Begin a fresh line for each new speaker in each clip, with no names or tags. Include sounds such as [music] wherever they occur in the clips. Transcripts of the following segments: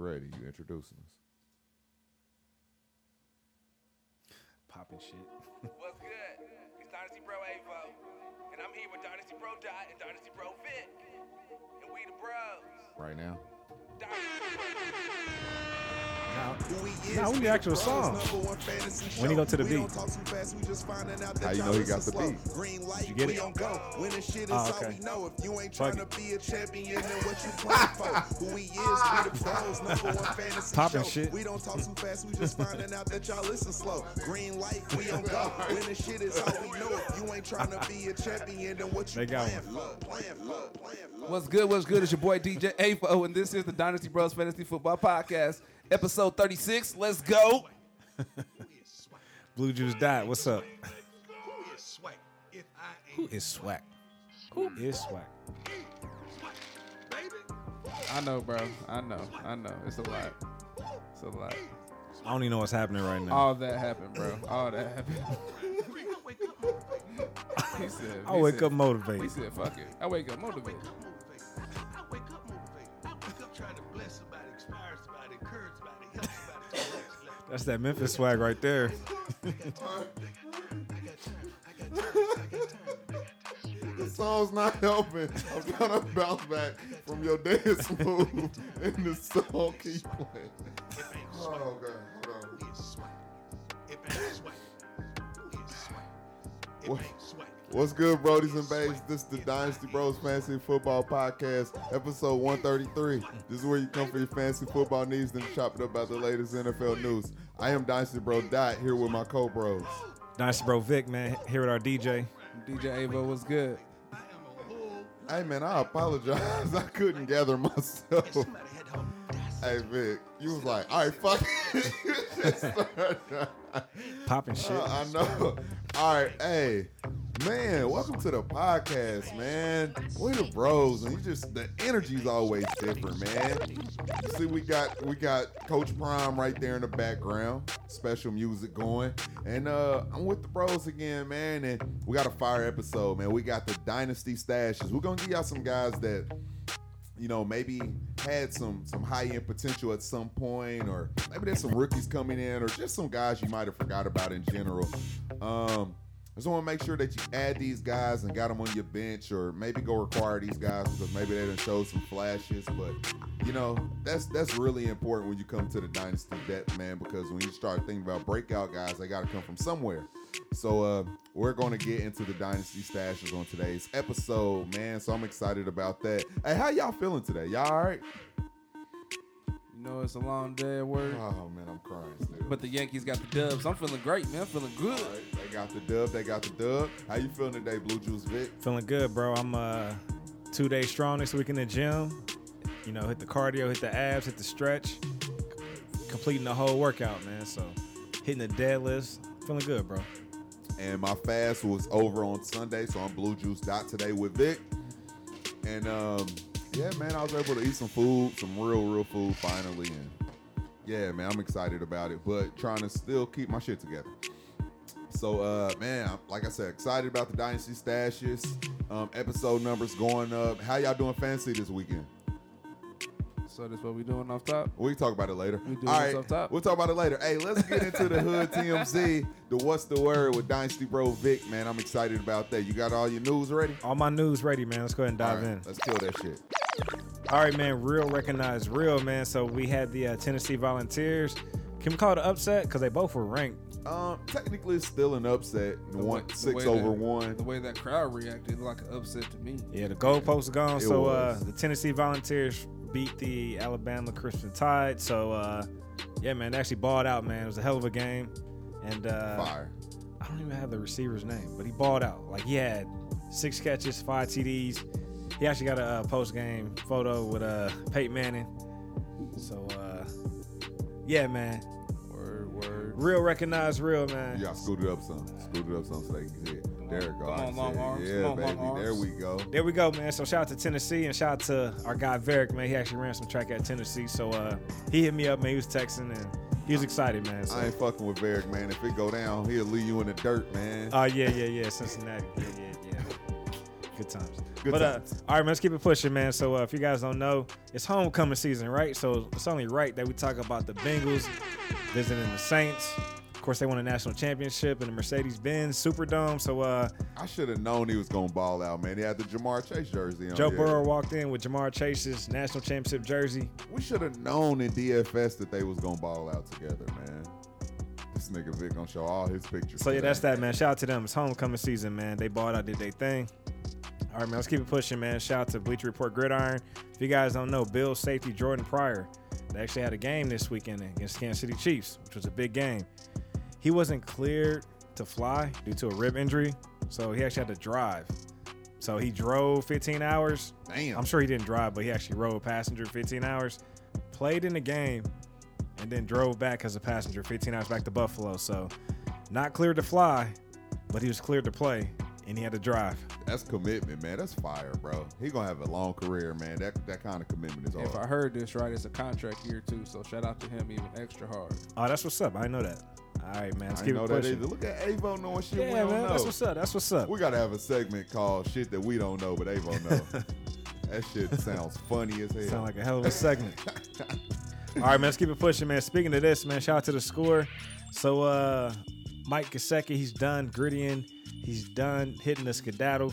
ready, you introducing us.
Popping shit. [laughs]
What's good? It's Dynasty Bro Avo. And I'm here with Dynasty Bro Dot and Dynasty Bro Vic. And we the bros.
Right now.
Now, now we the actual song. When you go to the beat.
How you know he got the beat?
Did you get it? We don't go. When the shit is oh, okay. Fuck it. [laughs] for? Who
We is we're number one fantasy. We don't talk too fast, we just finding out that y'all listen slow. Green light, we on go. When the shit is all we know. If you ain't trying to be a champion, then what you
They got
playing for? Playing for?
What's good? What's good? It's your boy DJ Avo, oh, and this is the Dynasty Bros Fantasy Football Podcast, episode 36. Let's go. [laughs]
Blue Juice Dot. What's up? Who is swag? Who is swag? Who is swag?
I know, bro. I know. I know. It's a lot. It's a lot.
I don't even know what's happening right now.
All that happened, bro. All that happened. [laughs] he said.
I wake
said-
up
He
motivated.
said, "Fuck it." I wake up motivated.
That's that Memphis swag right there. [laughs]
The song's not helping. I'm trying to bounce back from your dance [laughs] move, and the song keep playing. Oh, okay. Hold on. What- What's good, Brodies and Babes? This is the Dynasty Bros Fantasy Football Podcast, episode 133. This is where you come for your fantasy football needs and chop it up about the latest NFL news. I am Dynasty Bro Dot here with my co-bros.
Dynasty Bro Vic, man, here with our DJ.
DJ Avo was good.
Hey man, I apologize. [laughs] I couldn't gather myself. Hey Vic, you was like, all right, fuck it. You [laughs] just started.
Popping shit.
Uh, I know. All right, hey, man, welcome to the podcast, man. We the bros, and you just the energy's always different, man. See, we got we got Coach Prime right there in the background, special music going, and uh I'm with the bros again, man. And we got a fire episode, man. We got the Dynasty stashes. We're gonna give y'all some guys that you know, maybe had some some high end potential at some point, or maybe there's some rookies coming in, or just some guys you might have forgot about in general. Um, I just want to make sure that you add these guys and got them on your bench, or maybe go require these guys because maybe they didn't show some flashes. But you know, that's that's really important when you come to the dynasty depth, man, because when you start thinking about breakout guys, they got to come from somewhere. So uh, we're going to get into the dynasty stashes on today's episode, man. So I'm excited about that. Hey, how y'all feeling today? Y'all all right?
You know it's a long day at work,
Oh man, I'm crying still.
but the Yankees got the dubs. I'm feeling great, man. I'm feeling good.
All right, they got the dub. They got the dub. How you feeling today, Blue Juice Vic?
Feeling good, bro. I'm uh two days strong this week in the gym. You know, hit the cardio, hit the abs, hit the stretch, completing the whole workout, man. So hitting the deadlifts, feeling good, bro.
And my fast was over on Sunday, so I'm Blue Juice Dot today with Vic. And um, yeah, man, I was able to eat some food, some real, real food finally. And yeah, man, I'm excited about it, but trying to still keep my shit together. So, uh, man, like I said, excited about the Dynasty Stashes. Um, episode numbers going up. How y'all doing fancy this weekend?
So that's what we doing off top.
We can talk about it later.
We do
All
this
right,
up top.
we'll talk about it later. Hey, let's get into the Hood [laughs] TMZ, the What's the Word with Dynasty Bro Vic, man. I'm excited about that. You got all your news ready?
All my news ready, man. Let's go ahead and dive
right,
in.
let's kill that shit.
All right, man. Real recognized real, man. So we had the uh, Tennessee Volunteers. Can we call it an upset? Because they both were ranked.
Um, technically, it's still an upset.
The
One
way- the
six
way
over
that-
one.
The way that crowd reacted, it looked like an upset to me.
Yeah, the goalposts are gone.
It
so uh, the Tennessee Volunteers beat the Alabama Crimson Tide. So uh, yeah, man, they actually balled out, man. It was a hell of a game. And uh,
Fire.
I don't even have the receiver's name, but he balled out. Like he had six catches, five TDs. He actually got a uh, post game photo with uh, Peyton Manning. So uh, yeah, man,
Word, word.
real recognized real, man.
Yeah, got scoot it up some. Scoot it up some so they can see it. There it go.
Come on,
see
long arms.
Yeah,
Come on,
baby.
long
There we go.
There we go, man. So shout out to Tennessee and shout out to our guy Varick, man. He actually ran some track at Tennessee. So uh, he hit me up, man. He was texting and he was excited, man. So,
I ain't fucking with Varick, man. If it go down, he'll leave you in the dirt, man.
Oh yeah, yeah, yeah. Cincinnati. Yeah, yeah, yeah. Good times.
Good
but
times.
uh, all right, man, let's keep it pushing, man. So uh, if you guys don't know, it's homecoming season, right? So it's only right that we talk about the Bengals visiting the Saints. Of course, they won a national championship in the Mercedes-Benz Superdome. So uh,
I should have known he was gonna ball out, man. He had the Ja'Marr Chase jersey on.
Joe. Burrow walked in with Ja'Marr Chase's national championship jersey.
We should have known in DFS that they was gonna ball out together, man. This nigga Vic gonna show all his pictures.
So yeah,
today.
that's that, man. Shout out to them. It's homecoming season, man. They bought out, did their thing. All right, man. Let's keep it pushing, man. Shout out to Bleacher Report Gridiron. If you guys don't know, Bill safety Jordan Poyer, they actually had a game this weekend against Kansas City Chiefs, which was a big game. He wasn't cleared to fly due to a rib injury, so he actually had to drive. So he drove 15 hours.
Damn.
I'm sure he didn't drive, but he actually rode a passenger 15 hours, played in the game, and then drove back as a passenger 15 hours back to Buffalo. So not cleared to fly, but he was cleared to play, and he had to drive.
That's commitment, man. That's fire, bro. He gonna have a long career, man. That that kind of commitment is all.
If I heard this right, it's a contract year too. So shout out to him even extra hard.
Oh, that's what's up. I know that. All right, man. Let's
I
keep
didn't know
it
that
pushing.
either. Look at Avo knowing shit we
Yeah,
don't
man.
know.
That's what's up. That's what's up.
We gotta have a segment called "Shit That We Don't Know," but Avo know. [laughs] that shit sounds funny as hell.
Sound like a hell of a segment. All right, man. Let's keep it pushing, man. Speaking of this, man, shout out to the score. So, uh, Mike Gesicki, he's done grittying. He's done hitting the skedaddle.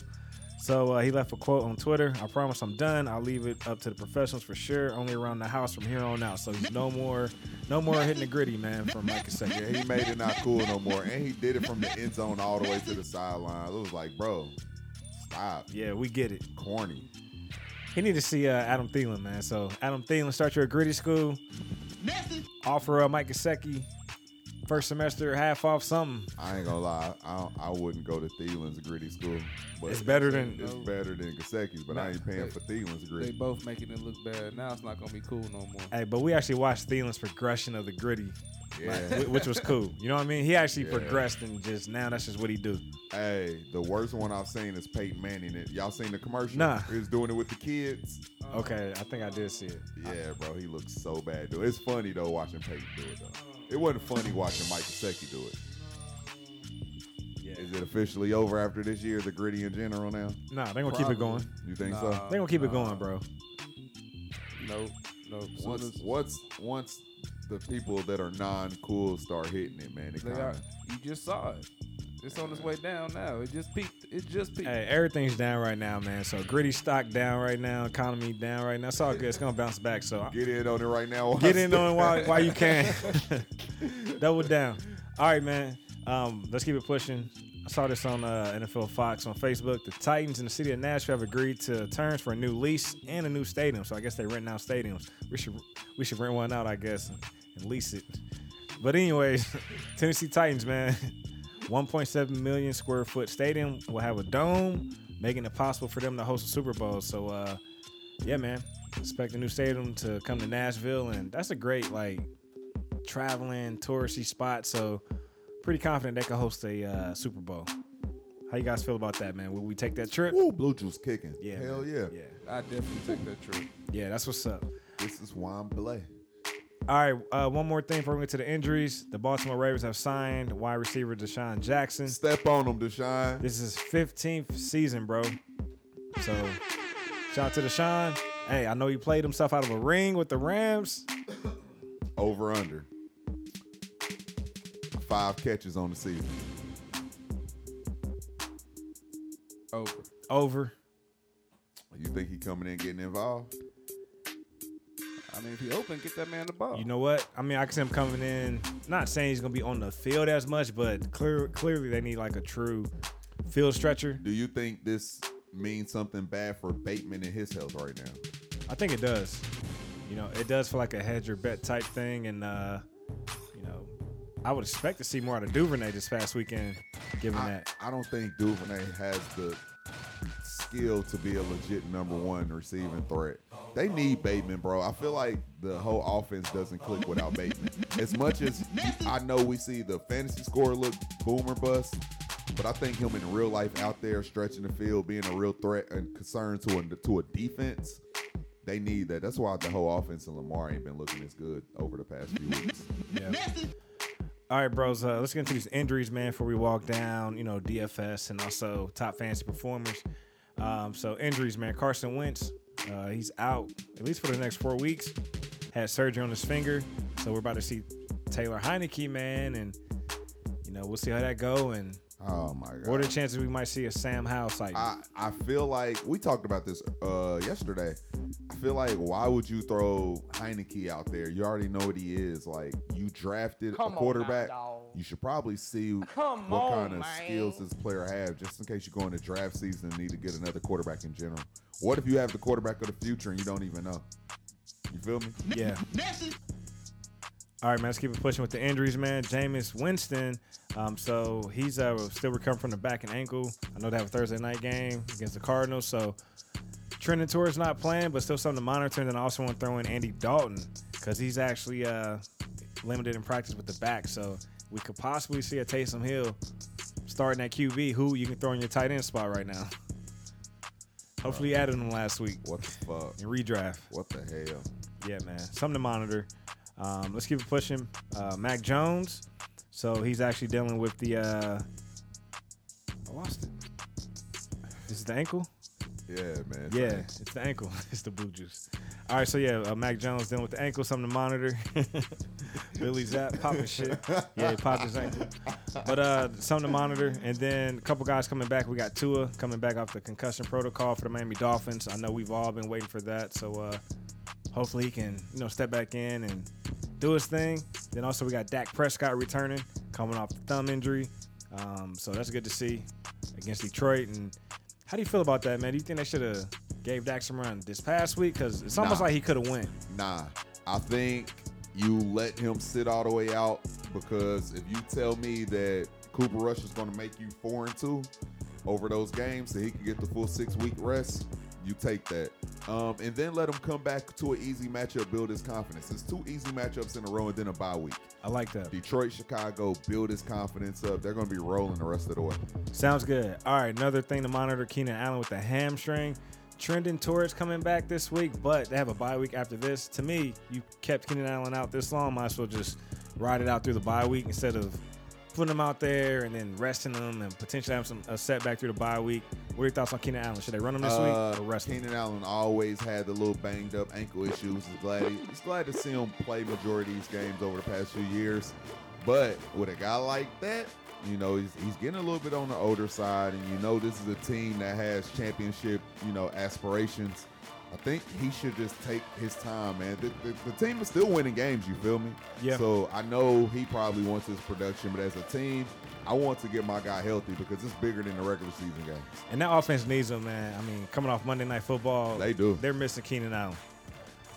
So uh, he left a quote on Twitter. I promise I'm done. I'll leave it up to the professionals for sure. Only around the house from here on out. So he's no more, no more hitting the gritty, man, from Mike Gesicki.
yeah, he made it not cool no more, and he did it from the end zone all the way to the sideline. It was like, bro, stop,
Yeah, we get it.
corny.
He need to see uh, Adam Thielen, man. So Adam Thielen, start your gritty school. Offer uh, Mike Gesicki first semester half off something.
I ain't gonna lie, I I wouldn't go to Thielen's gritty school. But
It's better than-
it's better than Gesicki's, but I ain't paying
They-
for Thielen's gritty.
They both making it look bad. Now it's not gonna be cool no more.
Hey, but we actually watched Thielen's progression of the gritty,
Yeah.
wh- which was cool. You know what I mean? He actually
Yeah.
progressed and just now that's just what he do.
Hey, the worst one I've seen is Peyton Manning. It y'all seen the commercial?
Nah.
he was doing it with the kids.
Okay, I think I did see it.
Yeah, bro, he looks so bad. Dude, it's funny though watching Peyton do it though. It wasn't funny watching Mike Gesicki do it.
Yeah.
Is it officially over after this year? The gritty in general now?
Nah, they gonna keep it going.
You think
Nah.
so?
They gonna keep it going, bro.
Nope. Nope.
Once, once, once the people that are non-cool start hitting it, man, it
They
kinda,
are. You just saw it. It's on its way down now. It just peaked. It just peaked.
Hey, everything's down right now, man. So gritty stock down right now, economy down right now. It's all good. It's gonna bounce back. So
get in on it right now.
get in [laughs] on it while, while you can. [laughs] [laughs] Double down. All right, man. Um, let's keep it pushing. I saw this on uh, NFL Fox on Facebook. The Titans and the city of Nashville have agreed to terms for a new lease and a new stadium. So I guess they rent out stadiums. We should we should rent one out, I guess, and, and lease it. But anyways, [laughs] Tennessee Titans, man, [laughs] 1.7 million square foot stadium will have a dome, making it possible for them to host a Super Bowl. So uh, yeah, man, expect a new stadium to come to Nashville, and that's a great like traveling touristy spot. So pretty confident they can host a uh, Super Bowl. How you guys feel about that, man? Will we take that trip?
Woo, blue juice kicking.
Yeah,
hell
man.
yeah.
yeah,
I definitely take that trip.
yeah. That's what's up.
This is Juan Blay.
All right, uh, one more thing before we get to the injuries. The Baltimore Ravens have signed wide receiver DeSean Jackson.
Step on him, DeSean.
This is his 15th season, bro. So, shout out to DeSean. Hey, I know he played himself out of a ring with the Rams.
Over under. Five catches on the season.
Over.
Over.
You think he coming in getting involved?
I mean, if he open, get that man the ball.
You know what? I mean, I can see him coming in. Not saying he's gonna be on the field as much, but clear, clearly they need like a true field stretcher.
Do you think this means something bad for Bateman and his health right now?
I think it does. You know, it does feel like a hedge or bet type thing, and uh, you know, I would expect to see more out of Duvernay this past weekend, given
I,
that.
I don't think Duvernay has the skill to be a legit number one receiving threat. They need Bateman, bro. I feel like the whole offense doesn't click without Bateman. As much as I know we see the fantasy score look boomer bust, but I think him in real life out there stretching the field, being a real threat and concern to a, to a defense, they need that. That's why the whole offense and Lamar ain't been looking as good over the past few weeks.
Yeah. All right, bros. Uh, let's get into these injuries, man. Before we walk down, you know, DFS and also top fantasy performers. Um, so injuries, man. Carson Wentz, uh, he's out at least for the next four weeks. Had surgery on his finger, so we're about to see Taylor Heinicke, man, and you know we'll see how that go. And
Oh my god.
what are the chances we might see a Sam Howell sighting?
I, I feel like we talked about this uh yesterday. I feel like why would you throw Heinicke out there? You already know what he is. Like you drafted
Come
a
now,
quarterback.
dawg.
you should probably see
Come
what
on,
kind of
man.
skills this player have, just in case you go into draft season and need to get another quarterback in general. What if you have the quarterback of the future and you don't even know? You feel me?
yeah. All right, man. Let's keep it pushing with the injuries, man. Jameis Winston. Um, so he's uh, still recovering from the back and ankle. I know they have a Thursday night game against the Cardinals. So trending towards not playing, but still something to monitor. And then I also want to throw in Andy Dalton because he's actually uh, limited in practice with the back. So we could possibly see a Taysom Hill starting at QB, who you can throw in your tight end spot right now. Hopefully, you added him last week
What the fuck?
in redraft.
What the hell?
Yeah, man. Something to monitor. Um, let's keep it pushing. Uh, Mac Jones. So he's actually dealing with the. Uh, I lost it. This is the ankle?
Yeah, man.
Yeah, it's the ankle. [laughs] it's the blue juice. All right, so yeah, uh, Mac Jones dealing with the ankle, something to monitor. [laughs] Bailey Zappe popping shit. [laughs] Yeah, he popped his ankle. But uh, something to monitor. And then a couple guys coming back. We got Tua coming back off the concussion protocol for the Miami Dolphins. I know we've all been waiting for that. So uh, hopefully he can, you know, step back in and do his thing. Then also we got Dak Prescott returning, coming off the thumb injury. Um, so that's good to see against Detroit. And how do you feel about that, man? Do you think they should have gave Dak some run this past week? Because it's almost
Nah.
like he could have won.
Nah, I think you let him sit all the way out because if you tell me that Cooper Rush is going to make you four and two over those games, so he can get the full six week rest, you take that. Um, and then let him come back to an easy matchup, build his confidence. It's two easy matchups in a row, and then a bye week.
I like that.
Detroit, Chicago, build his confidence up. They're going to be rolling the rest of the way.
Sounds good. All right, another thing to monitor: Keenan Allen with the hamstring. Trending towards coming back this week, but they have a bye week after this. To me, you kept Keenan Allen out this long, might as well just ride it out through the bye week instead of putting him out there and then resting him and potentially having some a setback through the bye week. What are your thoughts on Keenan Allen? Should they run him this
Uh,
week or rest him?
Keenan Allen always had the little banged up ankle issues. He's glad he, he's glad to see him play majority of these games over the past few years. But with a guy like that, you know, he's, he's getting a little bit on the older side, and you know this is a team that has championship, you know, aspirations. I think he should just take his time, man. The, the, the team is still winning games. You feel me?
Yeah.
So I know he probably wants his production, but as a team, I want to get my guy healthy because it's bigger than the regular season games.
And that offense needs him, man. I mean, coming off Monday Night Football,
They do.
They're missing Keenan Allen.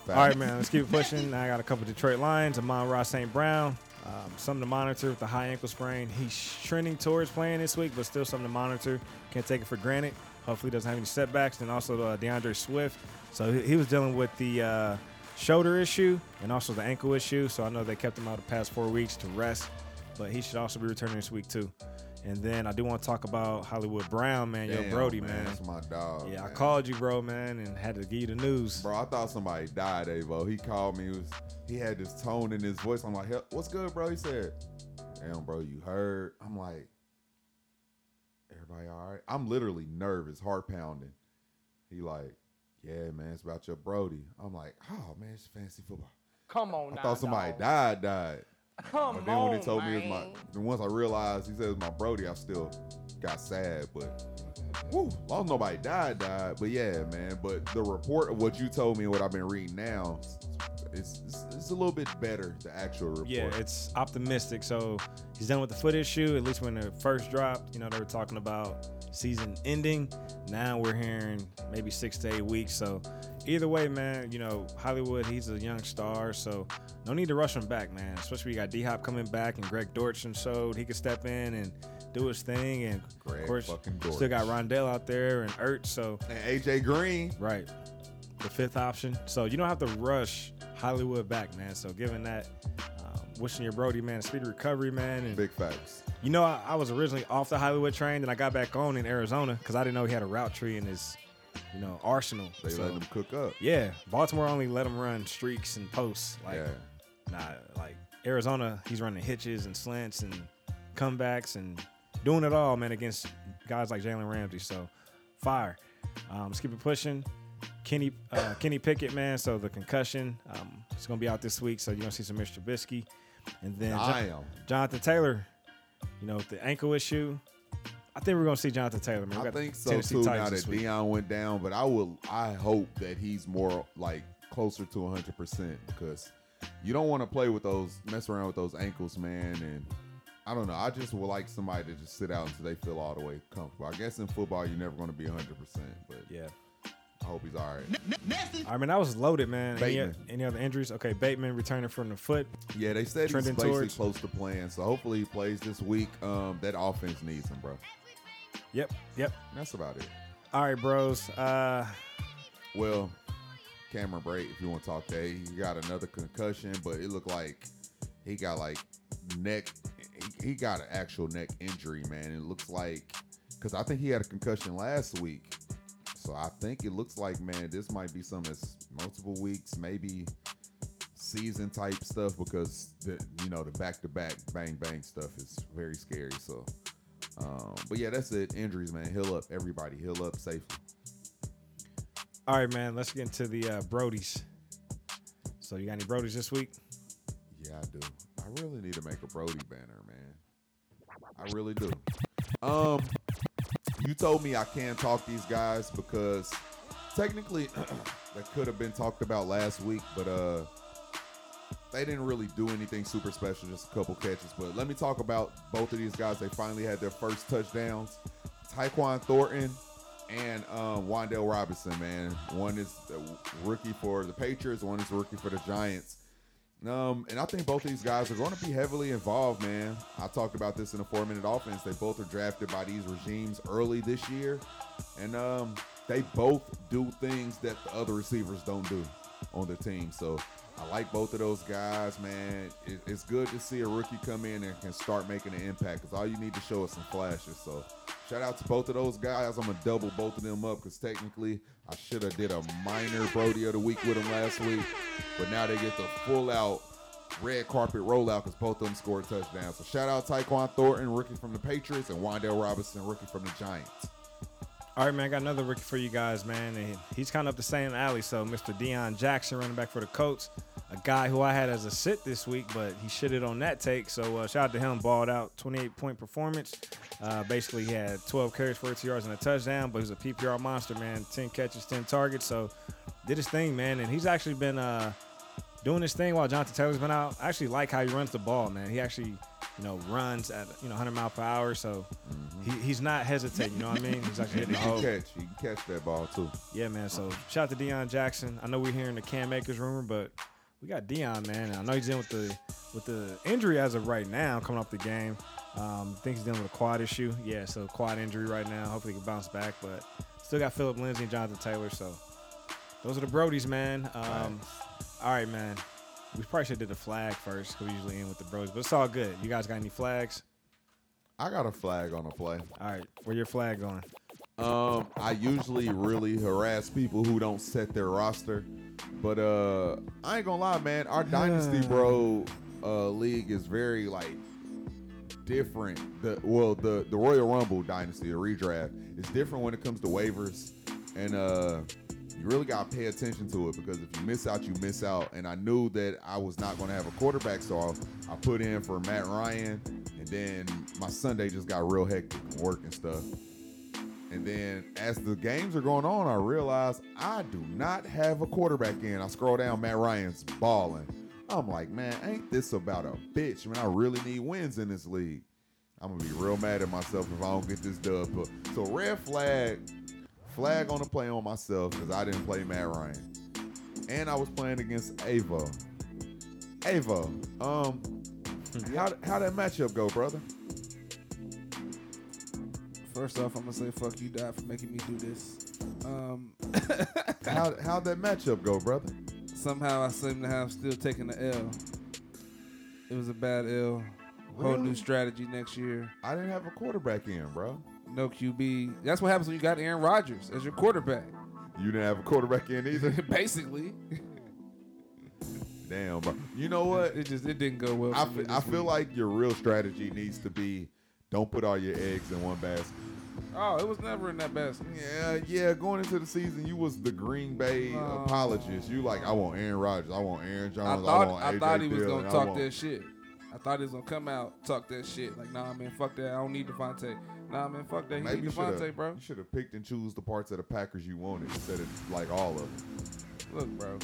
All right, man. Let's keep pushing. I got a couple Detroit Lions. Amon-Ra St. Brown. Um, something to monitor with the high ankle sprain. He's trending towards playing this week, but still something to monitor. Can't take it for granted. Hopefully, doesn't have any setbacks. And also uh, D'Andre Swift. So he, he was dealing with the uh, shoulder issue and also the ankle issue. So I know they kept him out the past four weeks to rest, but he should also be returning this week too. And then I do want to talk about Hollywood Brown, man. Yo,
Damn,
Brody, man.
That's my dog.
Yeah, I called you, bro, man, and had to give you the news.
Bro, I thought somebody died, Avo. He called me. He was he had this tone in his voice. I'm like, "Hell, what's good, bro? He said, Damn, bro, you heard? I'm like, everybody all right? I'm literally nervous, heart pounding. He like, yeah, man, it's about your Brody. I'm like, oh man, it's fantasy football.
Come on
I
now.
thought somebody
dawg.
died, died.
Come
But then
on,
when he told me it was my, then once I realized he said it was my Brody, I still got sad. But woo, long as nobody died, died. But yeah, man. But the report of what you told me and what I've been reading now, it's it's, it's a little bit better. The actual report.
Yeah, it's optimistic. So he's done with the foot issue. At least when it first dropped, you know, they were talking about season ending. Now we're hearing maybe six to eight weeks. So either way, man, you know, Hollywood, he's a young star. So no need to rush him back, man. Especially we got D Hop coming back and Greg Dortch showed he could step in and do his thing. And
Greg
of course, still got Rondale out there and Ertz. So
and AJ Green.
Right. The fifth option. So you don't have to rush Hollywood back, man. So given that, um, wishing your Brody, man, a speedy recovery, man. And
Big facts.
you know, I, I was originally off the Hollywood train, and I got back on in Arizona because I didn't know he had a route tree in his, you know, arsenal.
They
So,
let him cook up.
yeah, Baltimore only let him run streaks and posts. Like,
yeah.
nah, like Arizona, he's running hitches and slants and comebacks and doing it all, man, against guys like Jalen Ramsey. So, fire. Um, let's keep it pushing. Kenny uh, Kenny Pickett, man. So the concussion, um, it's gonna be out this week. So you're gonna see some Mr. Trubisky, and then Jon- Jonathan Taylor. You know the ankle issue. I think we're gonna see Jonathan Taylor. Man.
I think so
Tennessee
too. Now that. Dion went down, but I will. I hope that he's more like closer to 100 percent because you don't want to play with those, mess around with those ankles, man. And I don't know. I just would like somebody to just sit out until they feel all the way comfortable. I guess in football you're never going to be 100 percent, but
Yeah.
I hope he's all right.
I mean, that was loaded, man. Any,
Bateman.
any other injuries? Okay, Bateman returning from the foot.
Yeah, they said he's
Trending
basically
towards-
close to playing, so hopefully he plays this week. Um, that offense needs him, bro.
Yep, yep.
That's about it.
All right, bros. Uh,
Well, Cameron Brate, if you want to talk that, he got another concussion, but it looked like he got like neck. He, he got an actual neck injury, man. It looks like because I think he had a concussion last week, so I think it looks like man, this might be some multiple weeks, maybe season type stuff because the you know the back to back bang bang stuff is very scary. So, um, but yeah, that's it. Injuries, man. Heal up, everybody. Heal up safely.
all right, man. Let's get into the uh, Brodies. So you got any Brodies this week?
Yeah, I do. I really need to make a Brody banner, man. I really do. Um, you told me I can't talk these guys because technically [clears throat] that could have been talked about last week, but uh, they didn't really do anything super special, just a couple catches. But let me talk about both of these guys. They finally had their first touchdowns. Tyquan Thornton and um, Robinson, man. One is rookie for the Patriots, one is rookie for the Giants. Um, and I think both of these guys are going to be heavily involved, man. I talked about this in a four-minute offense. They both are drafted by these regimes early this year, and um, they both do things that the other receivers don't do on the team. So I like both of those guys, man. It, it's good to see a rookie come in and can start making an impact because all you need to show is some flashes. So shout out to both of those guys. I'm gonna double both of them up because technically I should have did a minor Brody of the week with them last week, but now they get the full out red carpet rollout because both of them scored touchdowns. So shout out Tyquan Thornton, rookie from the Patriots, and Wan'Dale Robinson, rookie from the Giants.
All right, man. I got another rookie for you guys, man. And he's kind of up the same alley. So Mr. Deon Jackson, running back for the Colts, a guy who I had as a sit this week, but he shitted on that take. So uh, shout out to him. Balled out, 28 point performance. Uh, basically, he had 12 carries, 42 yards, and a touchdown. But he's a PPR monster, man. 10 catches, 10 targets. So did his thing, man. And he's actually been uh, doing his thing while Jonathan Taylor's been out. I actually like how he runs the ball, man. He actually, you know, runs at you know 100 mile per hour. So he, he's not hesitating. You know what I mean? He's actually hitting the [laughs] hole.
catch. He can catch that ball too.
Yeah, man. So shout out to Deon Jackson. I know we're hearing the Cam Akers rumor, but we got Deon, man. I know he's in with the with the injury as of right now, coming off the game. Um, think he's dealing with a quad issue. Yeah, so quad injury right now. Hopefully he can bounce back, but still got Phillip Lindsay and Jonathan Taylor. So those are the Brodies, man. Um, all right, man. We probably should have did the flag first. 'cause We usually end with the bros, but it's all good. You guys got any flags?
I got a flag on the play.
All right, where your flag going?
Um, I usually really harass people who don't set their roster, but uh, I ain't gonna lie, man. Our Dynasty Bro uh, league is very like different. The well, the the Royal Rumble Dynasty, the redraft, is different when it comes to waivers, and uh, you really gotta pay attention to it because if you miss out, you miss out. And I knew that I was not gonna have a quarterback, so I, I put in for Matt Ryan, and then my Sunday just got real hectic, work and stuff. And then as the games are going on, I realize I do not have a quarterback in. I scroll down, Matt Ryan's balling. I'm like, man, ain't this about a bitch? Man, I really need wins in this league. I'm gonna be real mad at myself if I don't get this dub. But so red flag, flag on the play on myself because I didn't play Matt Ryan, and I was playing against Avo. Avo, um, how how that matchup go, brother?
First off, I'm gonna say fuck you, Dot, for making me do this. Um, [laughs]
How how'd that matchup go, brother?
somehow I seem to have still taken the L. It was a bad L. Whole
Really?
new strategy next year.
I didn't have a quarterback in, bro.
No QB. That's what happens when you got Aaron Rodgers as your quarterback.
You didn't have a quarterback in either. [laughs]
Basically,
Damn, bro. You know what?
it just it didn't go well.
I
for me
I feel like your real strategy needs to be don't put all your eggs in one basket.
Oh, it was never in that basket.
Yeah, yeah. Going into the season, you was the Green Bay
Oh.
apologist. You like, I want Aaron Rodgers, I want Aaron Jones, I,
thought
want
I
AJ
thought he was
Dillon,
gonna talk
want-
that shit. I thought he was gonna come out talk that shit. Like, nah, man, fuck that. I don't need Davante. Nah, man, fuck that. He
Maybe
need
you should Davante,
bro.
you should have picked and choose the parts of the Packers you wanted instead of like all of them.
Look, bro.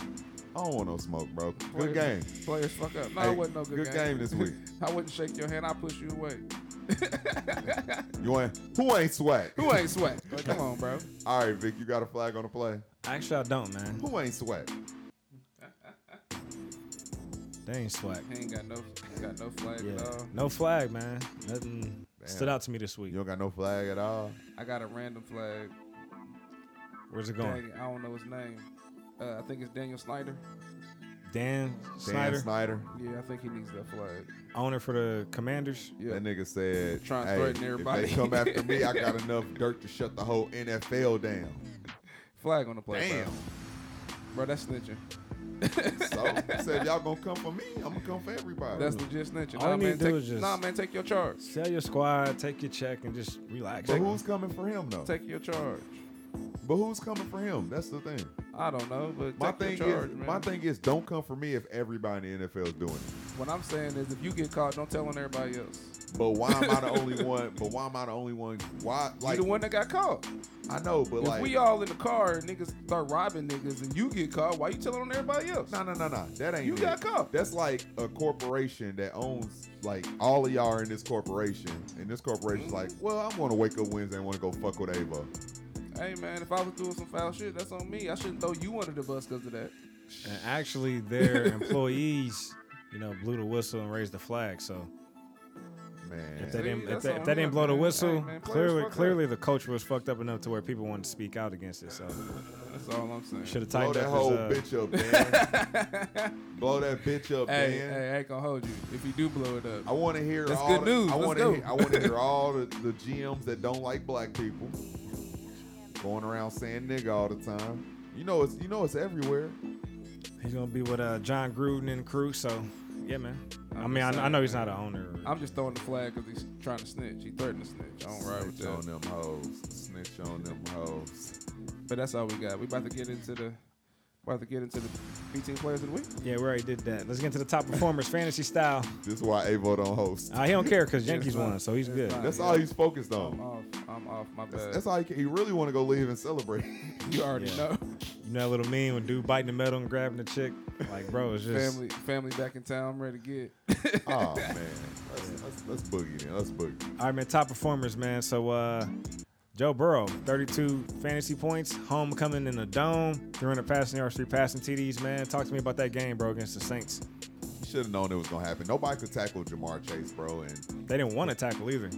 I don't want no smoke, bro.
Players-
Good game.
Players fuck up. No,
Hey,
it wasn't no good,
good game this week. [laughs]
I wouldn't shake your hand. I push you away. [laughs]
You ain't who ain't sweat?
Who ain't sweat? Like, come on, bro.
All right, Vic, you got a flag on the play.
Actually, I don't, man.
Who ain't sweat?
They ain't swag.
He ain't got no, ain't got no flag
Yeah,
at all.
no flag, man. Nothing
Damn.
stood out to me this week.
You don't got no flag at all.
I got a random flag.
Where's it going?
Dang I don't know his name. Uh, I think it's Daniel Snyder.
Dan
Dan
Snyder,
Snyder.
Yeah, I think he needs that flag.
owner for the Commanders.
Yeah.
That nigga said,
Trying to
hey,
threaten
if they come after me, I got [laughs] enough dirt to shut the whole NFL down.
Flag on the play,
Damn.
bro. Bro, that's snitching. [laughs]
So he said, y'all gonna come for me? I'm gonna come for everybody.
That's legit snitching.
All
Nah,
you need
man,
to do is just-
nah, man, take your charge.
Sell your squad, take your check, and just relax.
but who's coming for him though?
Take your charge.
But who's coming for him? That's the thing.
I don't know, but
My thing
charge,
is,
man.
my thing is, don't come for me if everybody in the NFL is doing it.
What I'm saying is, if you get caught, don't tell on everybody else.
But why am I the only [laughs] one? But why am I the only one? Why? Like
you the one that got caught.
I know, but
if
like
we all in the car and niggas start robbing niggas and you get caught, why you telling on everybody else?
No, no, no, no. That ain't
You
it.
got caught.
That's like a corporation that owns like all of y'all in this corporation, and this corporation's mm-hmm. like, well, I'm gonna wake up Wednesday and want to go fuck with Ava.
Hey man, if I was doing some foul shit, that's on me. I shouldn't throw you under the bus because of that.
And actually, their [laughs] employees, you know, blew the whistle and raised the flag. So
Man,
if they
See,
didn't, if they, if they didn't
them,
blow the whistle,
Hey, man, players
clearly,
up.
clearly the culture was fucked up enough to where people wanted to speak out against it. So
That's all I'm saying.
should have
blow
tightened
that whole
his, uh,
bitch up, [laughs] man. blow that bitch up,
Hey,
man.
hey, I ain't gonna hold you. If you do blow it up,
I want to hear
That's
all
good
the-
news.
I
Let's
want
go.
to hear, I want to hear all the, the GMs that don't like black people going around saying nigga all the time. You know it's you know it's everywhere.
He's gonna be with uh, Jon Gruden and crew. So yeah, man. i
I'm
mean, I, I know he's not an owner.
I'm just throwing the flag because he's trying to snitch. He threatened to snitch. I don't ride with
Snitch on them hoes. Snitch on them hoes.
But that's all we got. We about to get into the, about to get into the 18 players of the week.
yeah, we already did that. Let's get into the top performers, fantasy style.
This is why Avo don't host.
Uh, he don't care because [laughs] Yankees won, so he's
It's
good.
fine.
That's
yeah.
all he's focused
I'm
on.
off. I'm off. My
That's,
bad.
that's all he, can, he really want to go leave and celebrate. [laughs]
you already
Yeah.
know.
You know that little meme when dude biting the metal and grabbing the chick? Like, bro, it's just
family, family back in town. I'm ready to get.
oh [laughs] man, let's, let's, let's boogie then. Let's boogie.
All right, man. Top performers, man. So, uh, Joe Burrow, 32 fantasy points, homecoming in the dome, 300 passing yards, three passing TDs, man. Talk to me about that game, bro, against the Saints.
You should have known it was gonna happen. Nobody could tackle Ja'Marr Chase, bro, and
They didn't want to tackle either.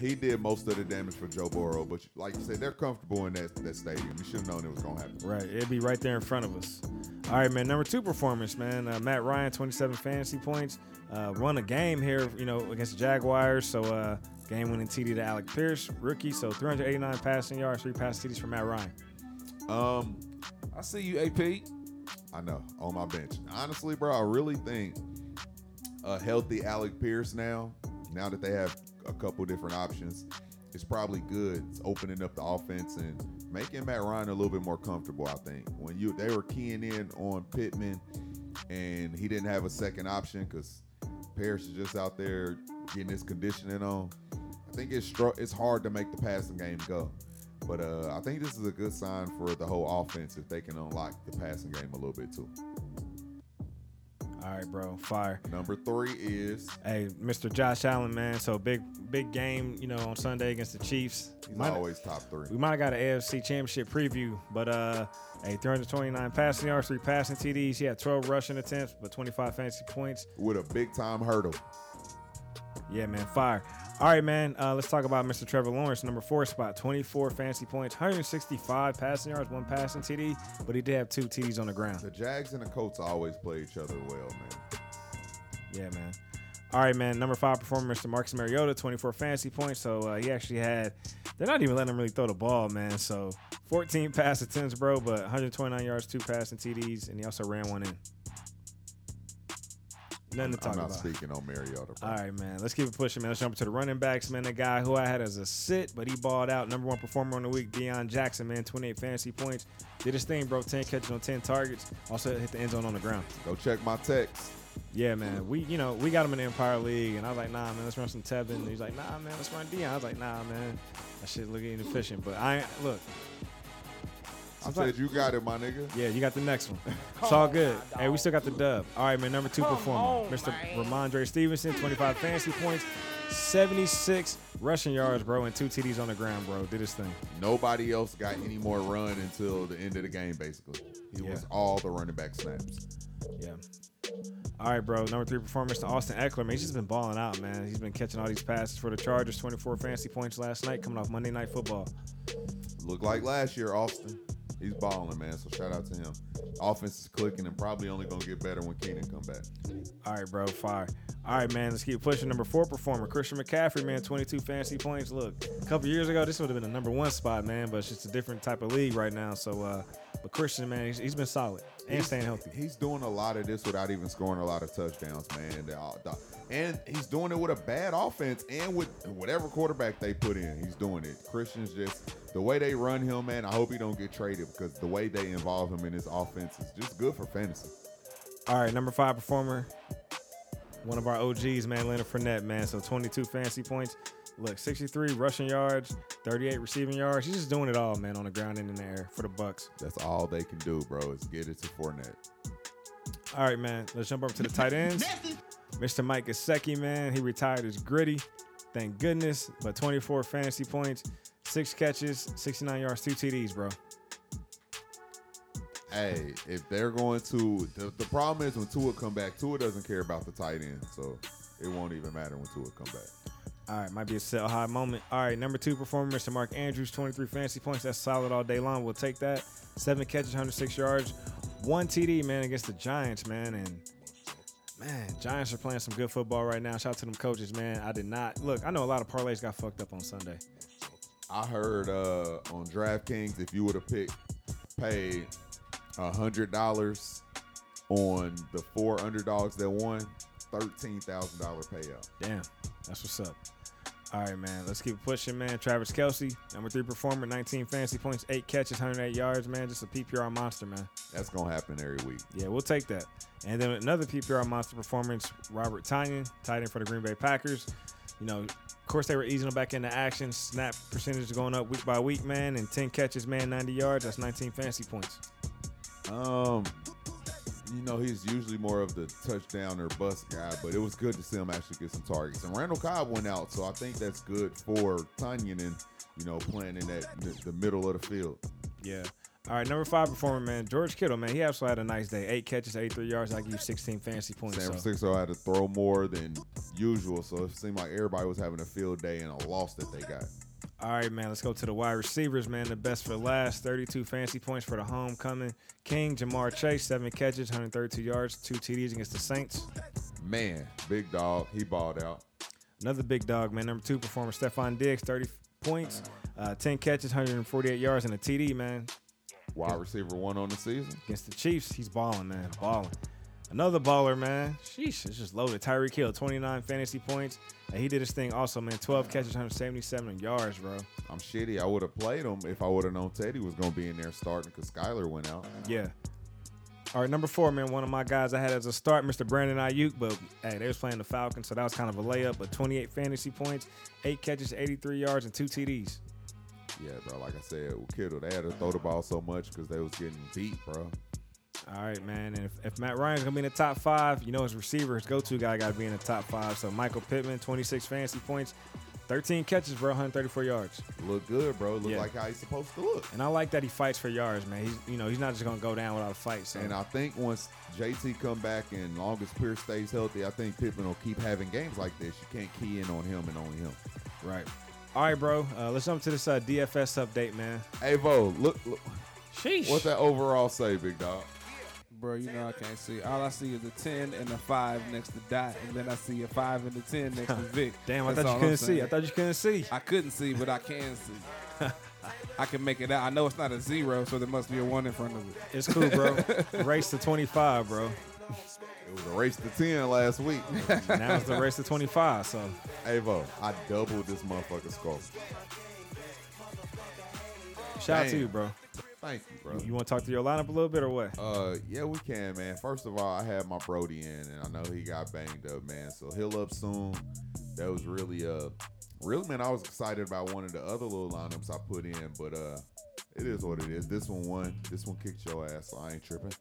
he did most of the damage for Joe Burrow. But like you said, they're comfortable in that, that stadium. You should have known it was gonna happen.
Right, it'd be right there in front of us. All right, man. Number two performance, man. Uh, Matt Ryan, 27 fantasy points. Uh, won a game here, you know, against the Jaguars. So, uh, game winning TD to Alec Pierce, rookie. So, 389 passing yards, three pass TDs for Matt Ryan.
Um,
I see you, AP.
I know on my bench. Honestly, bro, I really think a healthy Alec Pierce now, now that they have a couple different options, it's probably good. It's opening up the offense and making Matt Ryan a little bit more comfortable. I think when you they were keying in on Pittman and he didn't have a second option because Pierce is just out there getting his conditioning on. I think it's str- it's hard to make the passing game go. But uh, I think this is a good sign for the whole offense if they can unlock the passing game a little bit too.
All right, bro. Fire.
Number three is
Hey, Mr. Josh Allen, man. So big, big game, you know, on Sunday against the Chiefs.
he's
Might-
always top three.
we might have got an AFC Championship preview, but uh, hey, 329 passing yards, three passing TDs. He had 12 rushing attempts, but 25 fantasy points.
with a big time hurdle.
Yeah, man, fire. All right, man. Uh, let's talk about Mr. Trevor Lawrence, number four spot, 24 fantasy points, 165 passing yards, one passing TD, but he did have two TDs on the ground.
The Jags and the Colts always play each other well, man.
Yeah, man. All right, man. Number five performer, Mr. Marcus Mariota, 24 fantasy points. So uh, he actually had, they're not even letting him really throw the ball, man. So 14 [laughs] pass attempts, bro, but 129 yards, two passing TDs, and he also ran one in. Nothing to talk about.
I'm not
about.
speaking on Mariota. Bro.
All right, man. Let's keep it pushing, man. Let's jump to the running backs, man. The guy who I had as a sit, but he balled out. Number one performer on the week, Deon Jackson, man. 28 fantasy points. Did his thing, bro. 10 catches on 10 targets. Also hit the end zone on the ground.
Go check my text.
Yeah, man. We, you know, we got him in the Empire League, and I was like, nah, man, let's run some Tevin. And he's like, nah, man, let's run Deon. I was like, nah, man, that shit looking inefficient. But I look.
I said you got it, my nigga.
Yeah, you got the next one. [laughs] It's all good. Hey, we still got the dub. All right, man. Number two performer, Mr. Rhamondre Stevenson, 25 fantasy points, 76 rushing yards, bro, and two TDs on the ground, bro. Did his thing.
Nobody else got any more run until the end of the game, basically. He was all the running back snaps.
Yeah. All right, bro. Number three performer, Mr. Austin Ekeler, man. He's just been balling out, man. He's been catching all these passes for the Chargers. 24 fantasy points last night, coming off Monday Night Football.
Look like last year, Austin. He's balling, man. So shout out to him. Offense is clicking and probably only gonna get better when Keenan come back.
All right, bro. Fire. All right, man. Let's keep pushing. Number four performer, Christian McCaffrey, man. 22 fantasy points. Look, a couple years ago, this would have been the number one spot, man. But it's just a different type of league right now. So, uh, but Christian, man, he's, he's been solid and
He's-
staying healthy.
He's doing a lot of this without even scoring a lot of touchdowns, man. The- uh, the- And he's doing it with a bad offense and with whatever quarterback they put in. He's doing it. Christian's just the way they run him, man. I hope he don't get traded because the way they involve him in his offense is just good for fantasy.
All right, number five performer, one of our OGs, man, Leonard Fournette, man. So 22 fantasy points. Look, 63 rushing yards, 38 receiving yards. He's just doing it all, man, on the ground and in the air for the Bucs.
That's all they can do, bro, is get it to Fournette.
All right, man. Let's jump over to the tight ends. Mr. Mike Gesicki, man, he retired as gritty. Thank goodness. But 24 fantasy points, six catches, 69 yards, two TDs, bro.
Hey, if they're going to, the, the problem is when Tua come back, Tua doesn't care about the tight end, so it won't even matter when Tua come back.
All right, might be a sell high moment. All right, number two performer, Mr. Mark Andrews, 23 fantasy points. That's solid all day long. We'll take that. Seven catches, 106 yards, one TD, man, against the Giants, man. And man, Giants are playing some good football right now. Shout out to them coaches, man. I did not look. I know a lot of parlays got fucked up on Sunday.
I heard uh, on DraftKings if you would have picked paid a hundred dollars on the four underdogs that won, thirteen thousand dollar payout.
Damn, that's what's up. All right, man. Let's keep pushing, man. Travis Kelce, number three performer, 19 fantasy points, eight catches, 108 yards, man. Just a PPR monster, man.
That's gonna happen every week.
Yeah, we'll take that. And then another PPR monster performance, Robert Tonyan, tight end for the Green Bay Packers. You know, of course they were easing him back into action. Snap percentage going up week by week, man. And 10 catches, man, 90 yards. That's 19 fantasy points.
Um, you know he's usually more of the touchdown or bust guy, but it was good to see him actually get some targets. And Randall Cobb went out, so I think that's good for Tonyan and you know playing in that the, middle of the field.
Yeah. All right, number five performer, man. George Kittle, man. He absolutely had a nice day. Eight catches, 83 yards. I give you 16 fantasy points.
San
so-
Francisco had to throw more than usual, so it seemed like everybody was having a field day and a loss that they got.
All right, man. Let's go to the wide receivers, man. The best for last. 32 fantasy points for the homecoming king. Ja'Marr Chase, seven catches, 132 yards, two TDs against the Saints.
Man, big dog, he balled out.
Another big dog, man. Number two performer, Stefon Diggs, 30 points, uh, 10 catches, 148 yards, and a TD, man.
Wide receiver one on the season.
Against the Chiefs, he's balling, man. Balling. Another baller, man. Sheesh, it's just loaded. Tyreek Hill, 29 fantasy points. And he did his thing also, man. 12 catches, 177 yards, bro.
I'm shitty. I would have played him if I would have known Teddy was gonna be in there starting because Skylar went out.
Yeah. All right, number four, man. One of my guys I had as a start, Mr. Brandon Aiyuk, but hey, they was playing the Falcons, so that was kind of a layup. But 28 fantasy points, eight catches, 83 yards, and two TDs.
Yeah, bro. Like I said, with Kittle, they had to throw the ball so much because they was getting beat, bro.
All right, man. And if, if Matt Ryan's gonna be in the top five, you know his receiver, his go-to guy, got to be in the top five. So Michael Pittman, 26 fantasy points, 13 catches for 134 yards.
Look good, bro. Look
Yeah.
like how he's supposed to look.
And I like that he fights for yards, man. He's you know he's not just gonna go down without a fight. So
And I think once JT come back and long as Pierce stays healthy, I think Pittman will keep having games like this. You can't key in on him and only him.
right. All right, bro. Uh, let's jump to this uh, DFS update, man.
Hey, Vo, look, look.
Sheesh.
What's that overall say, big dog?
Bro, you know I can't see. All I see is a 10 and a 5 next to Dot, and then I see a 5 and a 10 next to [laughs] Vic.
Damn, I
That's
thought you
I'm
couldn't see. I thought you couldn't see.
I couldn't see, but I can see. [laughs] I can make it out. I know it's not a zero, so there must be a one in front of it.
It's cool, bro. [laughs] Race to 25, bro.
It was a race to 10 last week.
now it's the race to 25. So
Avo, I doubled this motherfucker's score.
shout out to you, bro.
Thank you, bro.
You want to talk to your lineup a little bit or what?
Uh, yeah, we can, man. First of all, I had my Brody in, and I know he got banged up, man. So he'll up soon. That was really, uh, really, man. I was excited about one of the other little lineups I put in, but uh, it is what it is. This one won. This one kicked your ass, so I ain't tripping.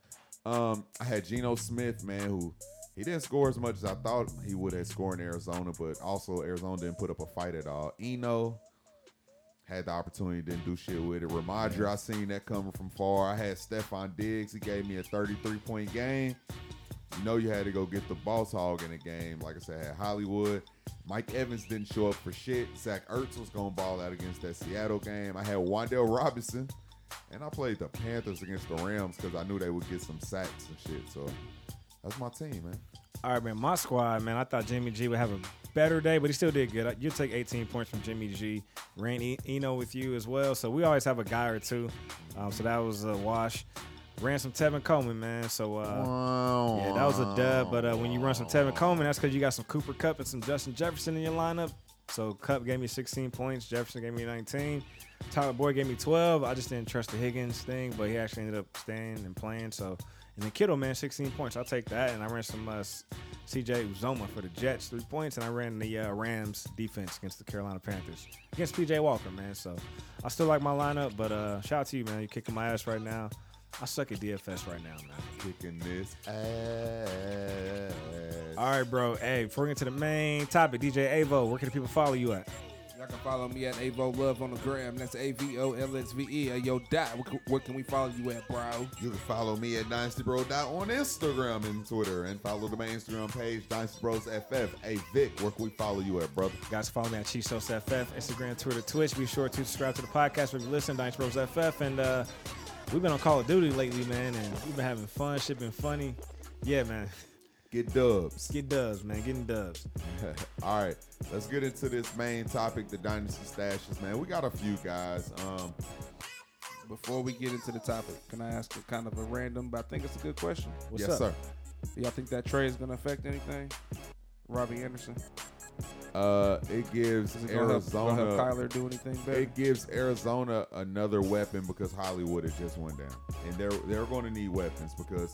Um, I had Geno Smith, man, who he didn't score as much as I thought he would have scored in Arizona, but also Arizona didn't put up a fight at all. Eno, had the opportunity, didn't do shit with it. Rhamondre, I seen that coming from far. I had Stefon Diggs. He gave me a 33 point game. You know you had to go get the boss hog in the game. Like I said, I had Hollywood. Mike Evans didn't show up for shit. Zach Ertz was gonna ball out against that Seattle game. I had Wan'Dale Robinson, and I played the Panthers against the Rams because I knew they would get some sacks and shit. So that's my team, man.
All right, man. My squad, man. I thought Jimmy G would have a better day, but he still did good. You take 18 points from Jimmy G. Ran E- Eno with you as well, so we always have a guy or two. Um, so that was a wash. Ran some Tevin Coleman, man. So uh, yeah, that was a dub. But uh, when you run some Tevin Coleman, that's because you got some Cooper Kupp and some Justin Jefferson in your lineup. So Kupp gave me 16 points. Jefferson gave me 19. Tyler Boyd gave me 12. I just didn't trust the Higgins thing, but he actually ended up staying and playing. So and then Kittle, man, 16 points. I'll take that. And I ran some uh, CJ Uzomah for the Jets, three points. And I ran the uh, Rams defense against the Carolina Panthers against PJ Walker, man. So I still like my lineup, but uh, shout out to you, man. You're kicking my ass right now. I suck at DFS right now, man.
Kicking this ass.
All right, bro. Hey, before we get to the main topic, DJ Avo, where can the people follow you at?
Y'all can follow me at Avo Love on the gram. That's A V O L S V E. Hey, Yo, Dot, where, can- we follow you at, bro?
You can follow me at Dynasty Bro Dot on Instagram and Twitter, and follow the main Instagram page Dynasty Bros FF. Hey Vic, where can we follow you at, brother?
Guys, follow me at Chisos FF, Instagram, Twitter, Twitch. Be sure to subscribe to the podcast if you listen, Dice Bros FF. And uh, we've been on Call of Duty lately, man, and we've been having fun. Shit been funny. Yeah, man.
Get dubs.
Get dubs, man. Getting dubs. [laughs]
All right, let's get into this main topic, the Dynasty stashes, man. We got a few guys. Um,
Before we get into the topic, can I ask a kind of a random, but I think it's a good question.
What's
yes,
up?
sir.
Do y'all think that trade is going to affect anything? Robbie Anderson?
Uh, it gives
it to help
Arizona.
Kyler do anything better?
It gives Arizona another weapon because Hollywood has just went down, and they're they're going to need weapons because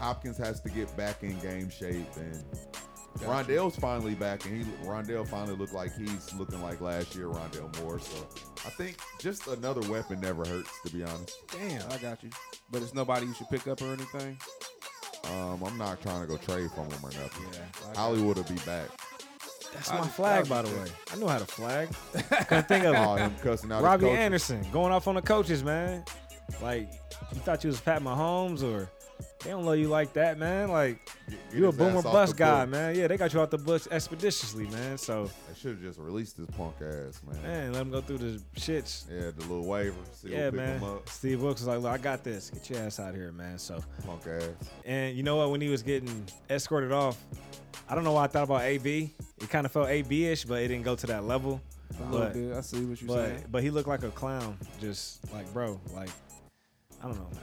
Hopkins has to get back in game shape, and
Gotcha.
Rondale's finally back, and he Rondale finally looked like he's looking like last year Rondale Moore. So I think just another weapon never hurts, to be honest.
Damn.
I got you. But it's nobody you should pick up or anything?
Um, I'm not trying to go trade from him or nothing.
Yeah.
Hollywood will be back.
That's
I-
my flag, by the way. [laughs] I know how to flag. Couldn't think of [laughs]
Oh, him cussing out his
Robbie. Anderson going off on the coaches, man. Like, you thought you was Pat Mahomes or they don't love you like that, man. Like,
Get- get
you a
his
boomer
ass off
bust
the
guy,
book.
man. Yeah, they got you out the books expeditiously, man. So,
They should have just released this punk ass, man.
man, let him go through the shits.
Yeah, the little waiver. See
Yeah,
who pick
man.
him up.
Steve Wilks was like, look, I got this. Get your ass out here, man. So,
Punk ass.
and you know what? When he was getting escorted off, I don't know why I thought about AB. It kind of felt AB ish, but it didn't go to that level.
A little
But,
bit. I see what you're saying.
but, but he looked like a clown. Just like, bro, like, I don't know, man.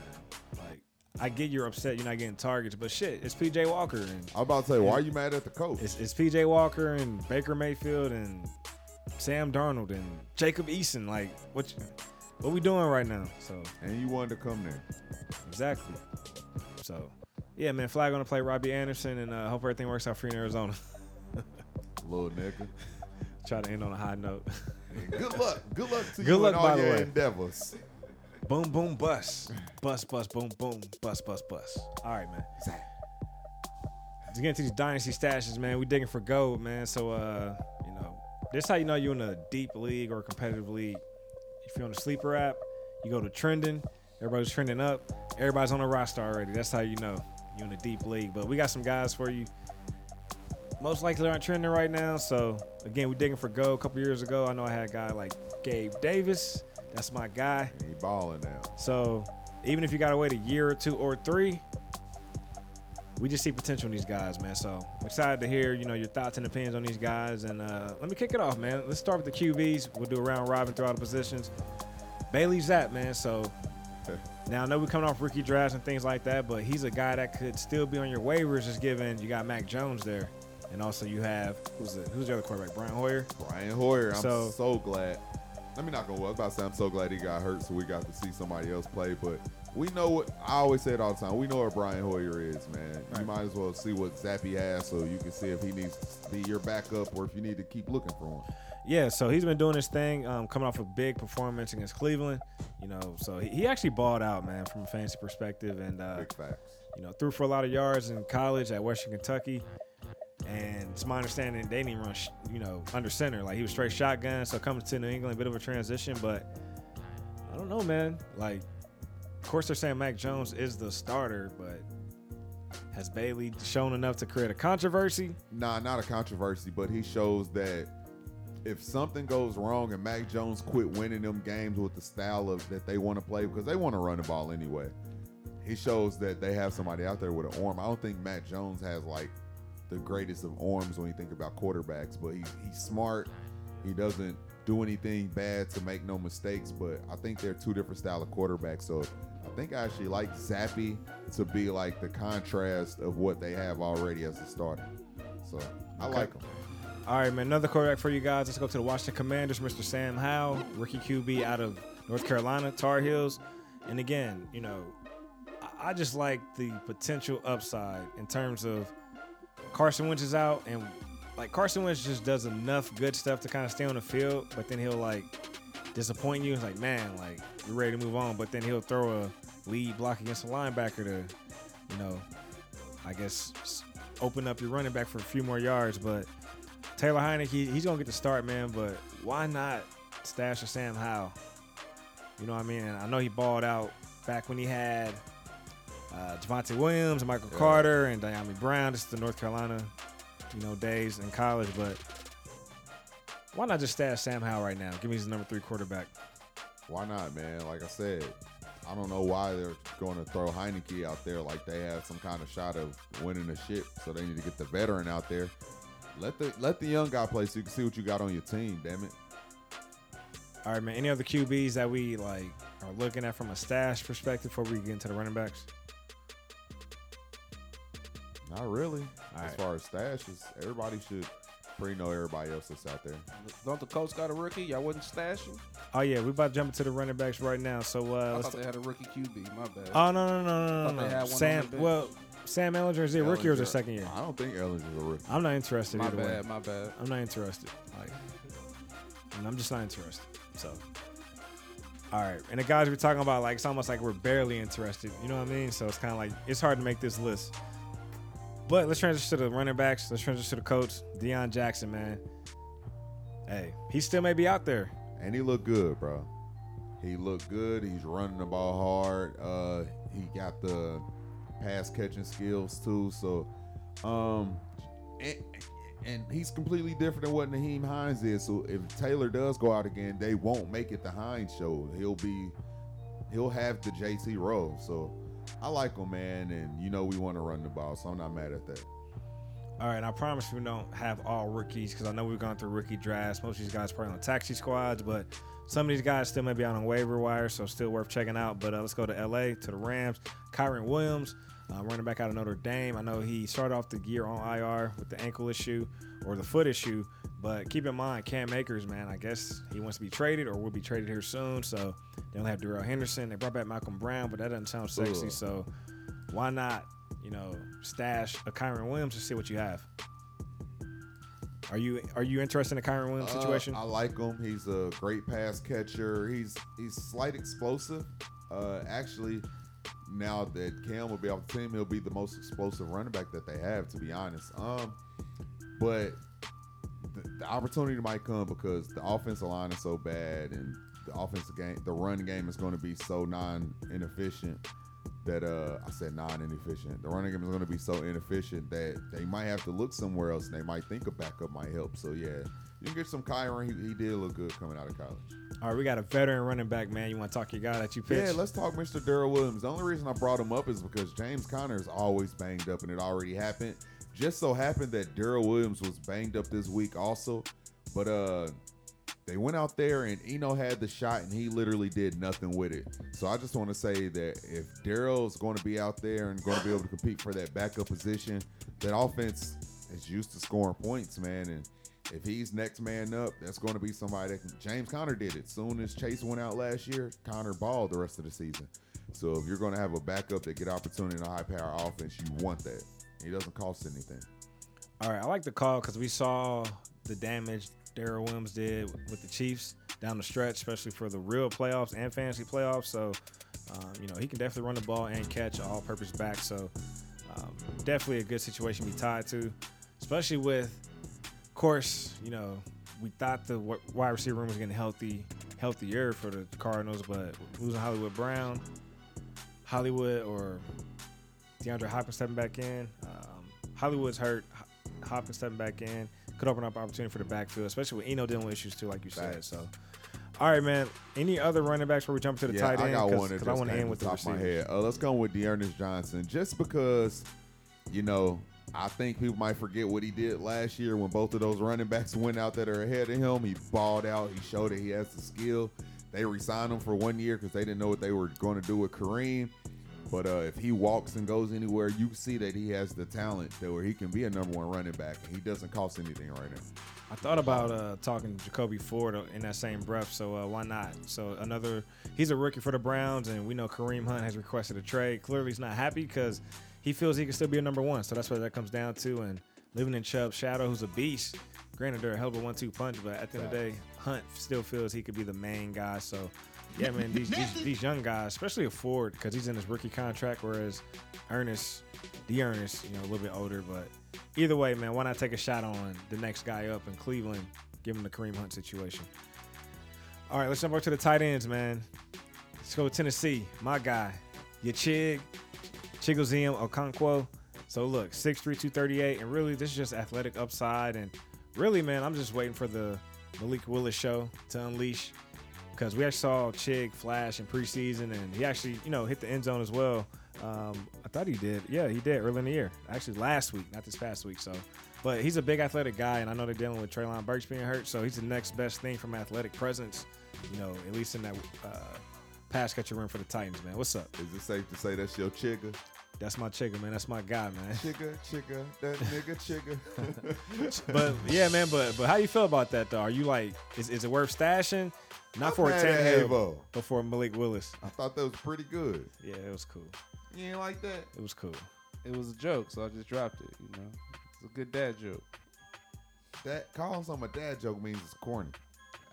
I get you're upset you're not getting targets, but shit, it's PJ Walker and
I'm about to say, why are you mad at the coach?
it's, it's PJ Walker and Baker Mayfield and Sam Darnold and Jacob Eason. Like, what, you- what we doing right now? So
and you wanted to come there.
exactly. So yeah, man, Flag gonna play Robbie Anderson and uh, hope everything works out for you in Arizona. [laughs]
Little nigga.
Try to end on a high note.
Good luck. Good luck to
Good
you
luck, by
all
the
your
way.
endeavors.
Boom, boom, bust, bust, bust, boom, boom, bust, bust, bust. All right, man. Let's get into these dynasty stashes, man. We digging for gold, man. So, uh, you know, this how you know you're in a deep league or competitive league. If you're on the sleeper app, you go to trending. Everybody's trending up. Everybody's on the roster already. That's how you know you're in a deep league. But we got some guys for you. Most likely aren't trending right now. So again, we digging for gold. A couple years ago, I know I had a guy like Gabe Davis. That's my guy.
And he balling now.
So even if you gotta wait a year or two or three, we just see potential in these guys, man. So I'm excited to hear, you know, your thoughts and opinions on these guys. And uh, let me kick it off, man. Let's start with the QBs. We'll do a round robin through all the positions. Bailey Zappe, man. So [laughs] now I know we're coming off rookie drafts and things like that, but he's a guy that could still be on your waivers, just given you got Mac Jones there, and also you have who's the who's the other quarterback, Brian Hoyer.
Brian Hoyer, I'm
So-
so, glad. Let me not go. I was about to say I'm so glad he got hurt, so we got to see somebody else play. But we know what I always say it all the time. We know what Brian Hoyer is, man. You might as well see what Zappe has, so you can see if he needs to be your backup or if you need to keep looking for him.
Yeah, so he's been doing his thing, um, coming off a big performance against Cleveland. You know, so he, he actually balled out, man, from a fantasy perspective, and uh,
Big facts.
you know, threw for a lot of yards in college at Western Kentucky. And it's my understanding they didn't even run, you know, under center. Like he was straight shotgun. So coming to New England, a bit of a transition. But I don't know, man. Like, of course they're saying Mac Jones is the starter, but has Bailey shown enough to create a controversy?
Nah, not a controversy, but he shows that if something goes wrong and Mac Jones quit winning them games with the style of that they want to play because they want to run the ball anyway, he shows that they have somebody out there with an arm. I don't think Mac Jones has like the greatest of arms when you think about quarterbacks, but he, he's smart. He doesn't do anything bad to make no mistakes, but I think they're two different style of quarterbacks. So I think I actually like Zappe to be like the contrast of what they have already as a starter. So I
Okay.
like him.
All right, man. Another quarterback for you guys. Let's go to the Washington Commanders, Mr. Sam Howell, rookie QB out of North Carolina, Tar Heels. And again, you know, I just like the potential upside in terms of Carson Wentz is out, and like Carson Wentz just does enough good stuff to kind of stay on the field, but then he'll like disappoint you. It's like, man, like you're ready to move on, but then he'll throw a lead block against a linebacker to, you know, I guess open up your running back for a few more yards, but. Taylor Heinicke, he's gonna get the start, man. But why not stash a Sam Howell? You know what I mean? I know he balled out back when he had uh, Javonte Williams, Michael
Yeah.
Carter, and Dyami Brown. This is the North Carolina, you know, days in college. But why not just stash Sam Howell right now? Give me his number three quarterback.
Why not, man? Like I said, I don't know why they're going to throw Heinicke out there like they have some kind of shot of winning the ship. So they need to get the veteran out there. Let the let the young guy play so you can see what you got on your team. Damn it.
All right, man. Any other QBs that we like are looking at from a stash perspective before we get into the running backs?
Not really.
All
as
right.
far as stashes, everybody should pretty know everybody else that's out there.
Don't the Colts got a rookie? Y'all wouldn't stash him?
Oh yeah, we about to jump into the running backs right now. So uh,
I thought they had a rookie QB. My bad.
Oh no no no no no no!
had one on
Sam, well, Sam Ehlinger is he a rookie or is it second year?
I don't think Ehlinger's a rookie.
I'm not interested
my
either
bad.
way.
My bad.
I'm not interested. Like, I'm just not interested. So, all right. And the guys we're talking about, like, it's almost like we're barely interested. You know what I mean? So it's kind of like it's hard to make this list. But let's transition to the running backs. Let's transition to the coach, Deon Jackson, man. Hey, he still may be out there.
And he looked good, bro. He looked good. He's running the ball hard. Uh, he got the pass catching skills too. So, um, and, and he's completely different than what Nyheim Hines is. So if Taylor does go out again, they won't make it the Hines show. He'll be, he'll have the JT role. So I like him, man. And you know we want to run the ball, so I'm not mad at that.
All right, I promise we don't have all rookies because I know we've gone through rookie drafts. Most of these guys probably on taxi squads, but some of these guys still may be out on waiver wire, so still worth checking out. But uh, let's go to LA to the Rams. Kyren Williams, uh, running back out of Notre Dame. I know he started off the year on IR with the ankle issue or the foot issue, but keep in mind Cam Akers, man. I guess he wants to be traded or will be traded here soon. So they don't have Darrell Henderson. They brought back Malcolm Brown, but that doesn't sound sexy.
Ugh.
So why not, you know, stash a Kyren Williams and see what you have? Are you are you interested in a Kyren Williams
Uh,
situation?
I like him. He's a great pass catcher. He's he's slight explosive. Uh, actually, now that Cam will be off the team, he'll be the most explosive running back that they have. To be honest, um, but the, the opportunity might come because the offensive line is so bad and the offensive game, the run game is going to be so non inefficient that uh I said non-inefficient. The running game is going to be so inefficient that they might have to look somewhere else, and they might think a backup might help. So yeah, you can get some Kyren. He, he did look good coming out of college.
All right, we got a veteran running back, man. You want to talk to your guy that you pitched?
Yeah, let's talk Mr. Darrel Williams. The only reason I brought him up is because James Conner is always banged up, and it already happened. Just so happened that Darrel Williams was banged up this week also, but uh, they went out there and Eno had the shot and he literally did nothing with it. So I just want to say that if Darrel's going to be out there and going to be able to compete for that backup position, that offense is used to scoring points, man. And if he's next man up, that's going to be somebody that can. James Conner did it. Soon as Chase went out last year, Conner balled the rest of the season. So if you're going to have a backup that get opportunity in a high power offense, you want that. He doesn't cost anything.
All right, I like the call because we saw the damage Darrel Williams did with the Chiefs down the stretch, especially for the real playoffs and fantasy playoffs. So, um, you know, he can definitely run the ball and catch all purpose back. So, um, definitely a good situation to be tied to, especially with, of course, you know, we thought the wide receiver room was getting healthy, healthier for the Cardinals, but losing Hollywood Brown, Hollywood or DeAndre Hopkins stepping back in. Um, Hollywood's hurt. Ho- Hopkins stepping back in could open up opportunity for the backfield, especially with Eno dealing with issues too, like you said. So, all right, man. Any other running backs before we jump to the
yeah,
tight
I
end?
got
Cause,
one that
'cause
just
I want to end with the
top of my head. Uh, let's go with D'Ernest Johnson, just because, you know, I think people might forget what he did last year when both of those running backs [laughs] went out that are ahead of him. He balled out. He showed that he has the skill. They re-signed him for one year because they didn't know what they were going to do with Kareem. But uh, if he walks and goes anywhere, you can see that he has the talent that where he can be a number one running back, and he doesn't cost anything right now.
I thought about uh, talking Jacoby Ford in that same breath, so uh, why not? So another, he's a rookie for the Browns, and we know Kareem Hunt has requested a trade. Clearly, he's not happy because he feels he can still be a number one. So that's what that comes down to. And living in Chubb's shadow, who's a beast. Granted, they're a hell of a one-two punch, but at the end of the day, Hunt still feels he could be the main guy. So, yeah, man, these these, these young guys, especially a Ford, because he's in his rookie contract, whereas Ernest, the Ernest, you know, a little bit older, but either way, man, why not take a shot on the next guy up in Cleveland, give him the Kareem Hunt situation. All right, let's jump over to the tight ends, man. Let's go with Tennessee. My guy, your Chig, Chigoziem Okonkwo. So look, 6'3", 238, and really this is just athletic upside. And really, man, I'm just waiting for the Malik Willis show to unleash because we actually saw Chig flash in preseason, and he actually, you know, hit the end zone as well. Um, I thought he did. Yeah, he did early in the year. Actually, last week, not this past week. So, but he's a big athletic guy, and I know they're dealing with Treylon Burks being hurt, so he's the next best thing from athletic presence. You know, at least in that uh, pass catcher room for the Titans, man. What's up?
Is it safe to say that's your chigga?
That's my chigga, man. That's my guy, man.
Chigga, chigga, that nigga chigga. [laughs]
but yeah, man. But but how you feel about that though? Are you like, is, is it worth stashing? Not
I'm
for a
mad at
Tannehill, but for Malik Willis.
I thought that was pretty good.
Yeah, it was cool.
You ain't like that?
It was cool.
It was a joke, so I just dropped it. You know, it's a good dad joke.
That calling something a dad joke means it's corny.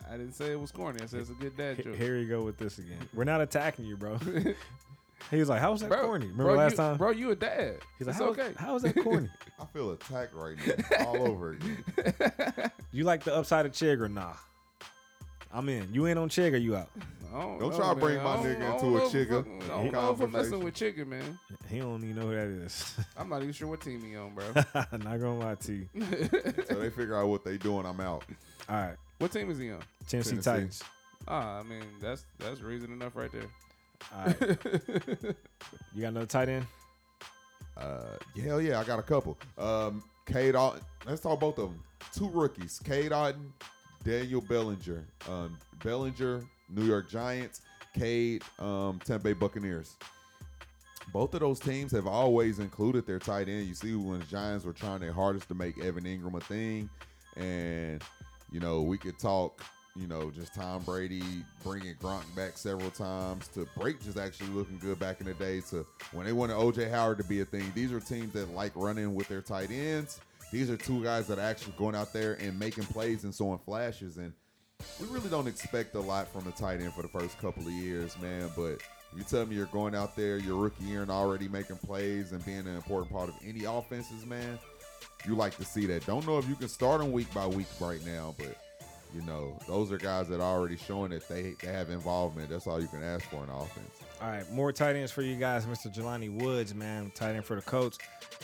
I didn't say it was corny. I said it's a good dad joke.
Here you go with this again. We're not attacking you, bro. [laughs] he was like, "How was that
bro,
corny?" Remember
bro,
last
you,
time?
bro? You a dad?
He's like,
it's
how,
okay.
how is that corny? [laughs]
I feel attacked right now, all over again. [laughs]
you like the upside of Chig or nah? I'm in. You in on Chig or you out?
Don't,
Don't
know,
try to bring
man.
my
I don't-
nigga
I
into
don't
a
know if
chigga
I'm- I don't know if I'm messing with chicken, man.
He don't even know who that is. [laughs]
I'm not even sure what team he on, bro.
not gonna lie to you.
So they figure out what they doing. I'm out.
All right,
what team is he on?
Tennessee,
Tennessee.
Titans.
Ah, I mean that's that's reason enough right there.
All right, [laughs] you got another tight end?
Uh, hell yeah, I got a couple. Um, Cade Otton. Let's talk both of them. Two rookies, Cade Otton, Daniel Bellinger. Um, Bellinger, New York Giants. Cade, um, Tampa Bay Buccaneers. Both of those teams have always included their tight end. You see, when the Giants were trying their hardest to make Evan Engram a thing, and you know we could talk. You know, just Tom Brady bringing Gronk back several times to break just actually looking good back in the day. To when they wanted OJ Howard to be a thing, these are teams that like running with their tight ends. These are two guys that are actually going out there and making plays and showing flashes. And we really don't expect a lot from the tight end for the first couple of years, man. But you tell me you're going out there your rookie year and already making plays and being an important part of any offenses, man, you like to see that. Don't know if you can start them week by week right now, but you know those are guys that are already showing that they they have involvement. That's all you can ask for in offense.
All right, more tight ends for you guys. Mr. Jelani Woods, man, tight end for the Colts.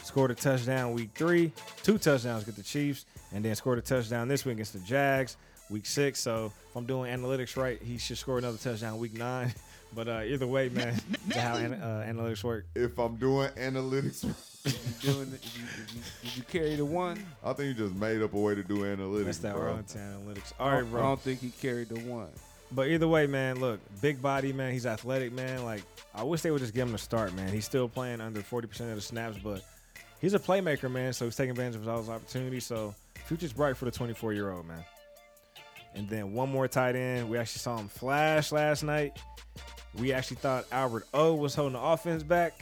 Scored a touchdown week three, two touchdowns against the Chiefs, and then scored a touchdown this week against the Jags, week six. So if I'm doing analytics right, he should score another touchdown week nine. [laughs] But uh, either way, man, that's how an, uh, analytics work.
If I'm doing analytics, [laughs]
You doing it? Did you, did you, did you carry the one?
I think you just made up a way to do analytics.
That's that
bro.
Arlington analytics. All right, bro.
I
bro.
don't think he carried the one.
But either way, man, look, big body, man. He's athletic, man. Like, I wish they would just give him a start, man. He's still playing under 40% of the snaps, but he's a playmaker, man. So he's taking advantage of all those opportunities. So future's bright for the 24 year old, man. And then one more tight end. We actually saw him flash last night. We actually thought Albert O was holding the offense back.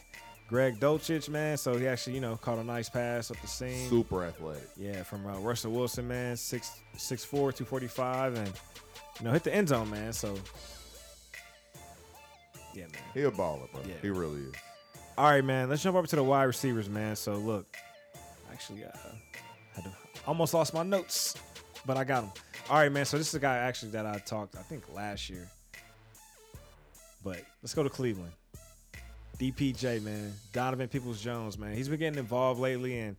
Greg Dulcich, man. So he actually, you know, caught a nice pass up the seam.
Super athletic.
Yeah, from uh, Russell Wilson, man, six six four, two forty five, and you know hit the end zone, man. So yeah, man.
He a baller, bro.
Yeah.
He really is.
All right, man. Let's jump over to the wide receivers, man. So look, actually, uh, had to, almost lost my notes, but I got them. All right, man. So this is a guy actually that I talked, I think last year. But let's go to Cleveland. DPJ, man. Donovan Peoples Jones, man. He's been getting involved lately, and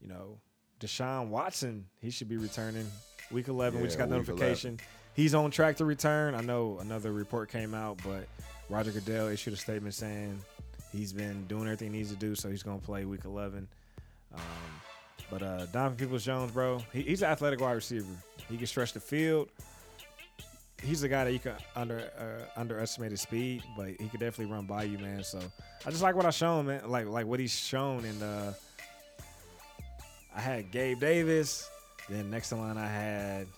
you know, Deshaun Watson, he should be returning week 11. we just got notification. He's on track to return. I know another report came out, but Roger Goodell issued a statement saying he's been doing everything he needs to do, so he's going to play week 11. Um, but uh, Donovan Peoples Jones, bro, he, he's an athletic wide receiver. He can stretch the field. He's a guy that you can under uh, underestimate his speed, but he could definitely run by you, man. So I just like what I shown, man. Like like what he's shown in the. I had Gabe Davis. Then next in line I had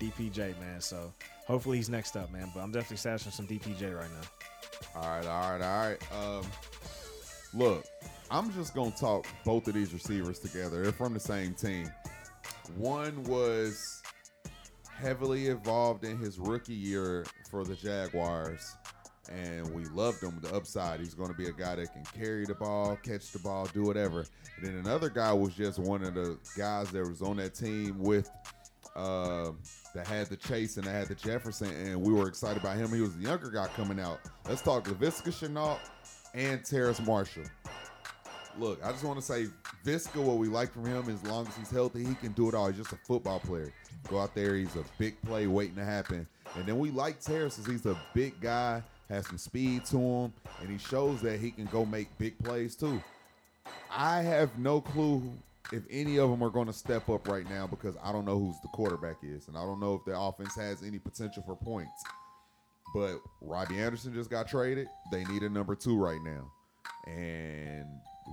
DPJ, man. So hopefully he's next up, man. But I'm definitely stashing some DPJ right now.
All right, all right, all right. Um, look, I'm just gonna talk both of these receivers together. They're from the same team. One was heavily involved in his rookie year for the Jaguars, and we loved him. The upside, he's going to be a guy that can carry the ball, catch the ball, do whatever. And then another guy was just one of the guys that was on that team with um, that had the Chase and that had the Jefferson, and we were excited about him. He was the younger guy coming out. Let's talk Laviska Shenault and Terrace Marshall. Look, I just want to say Viska, what we like from him, as long as he's healthy, he can do it all. He's just a football player. Go out there, he's a big play waiting to happen. And then we like Terrace because he's a big guy, has some speed to him, and he shows that he can go make big plays too. I have no clue if any of them are going to step up right now because I don't know who's the quarterback is, and I don't know if the offense has any potential for points. But Robbie Anderson just got traded. They need a number two right now, and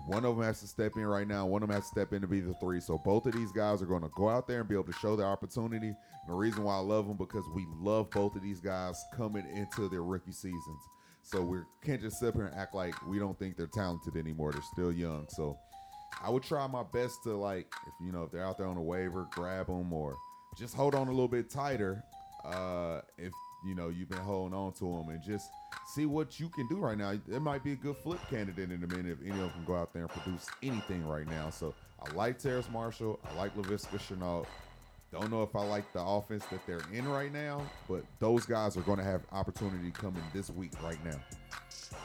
one of them has to step in right now. One of them has to step in to be the three. So both of these guys are going to go out there and be able to show their opportunity. And the reason why I love them because we love both of these guys coming into their rookie seasons. So we can't just sit here and act like we don't think they're talented anymore. They're still young. So I would try my best to like, if you know, if they're out there on a waiver, grab them or just hold on a little bit tighter. Uh, if you know you've been holding on to them and just see what you can do right now. It might be a good flip candidate in a minute if any of them can go out there and produce anything right now. So I like Terrence Marshall. I like Laviska Shenault. Don't know if I like the offense that they're in right now, but those guys are going to have opportunity coming this week right now.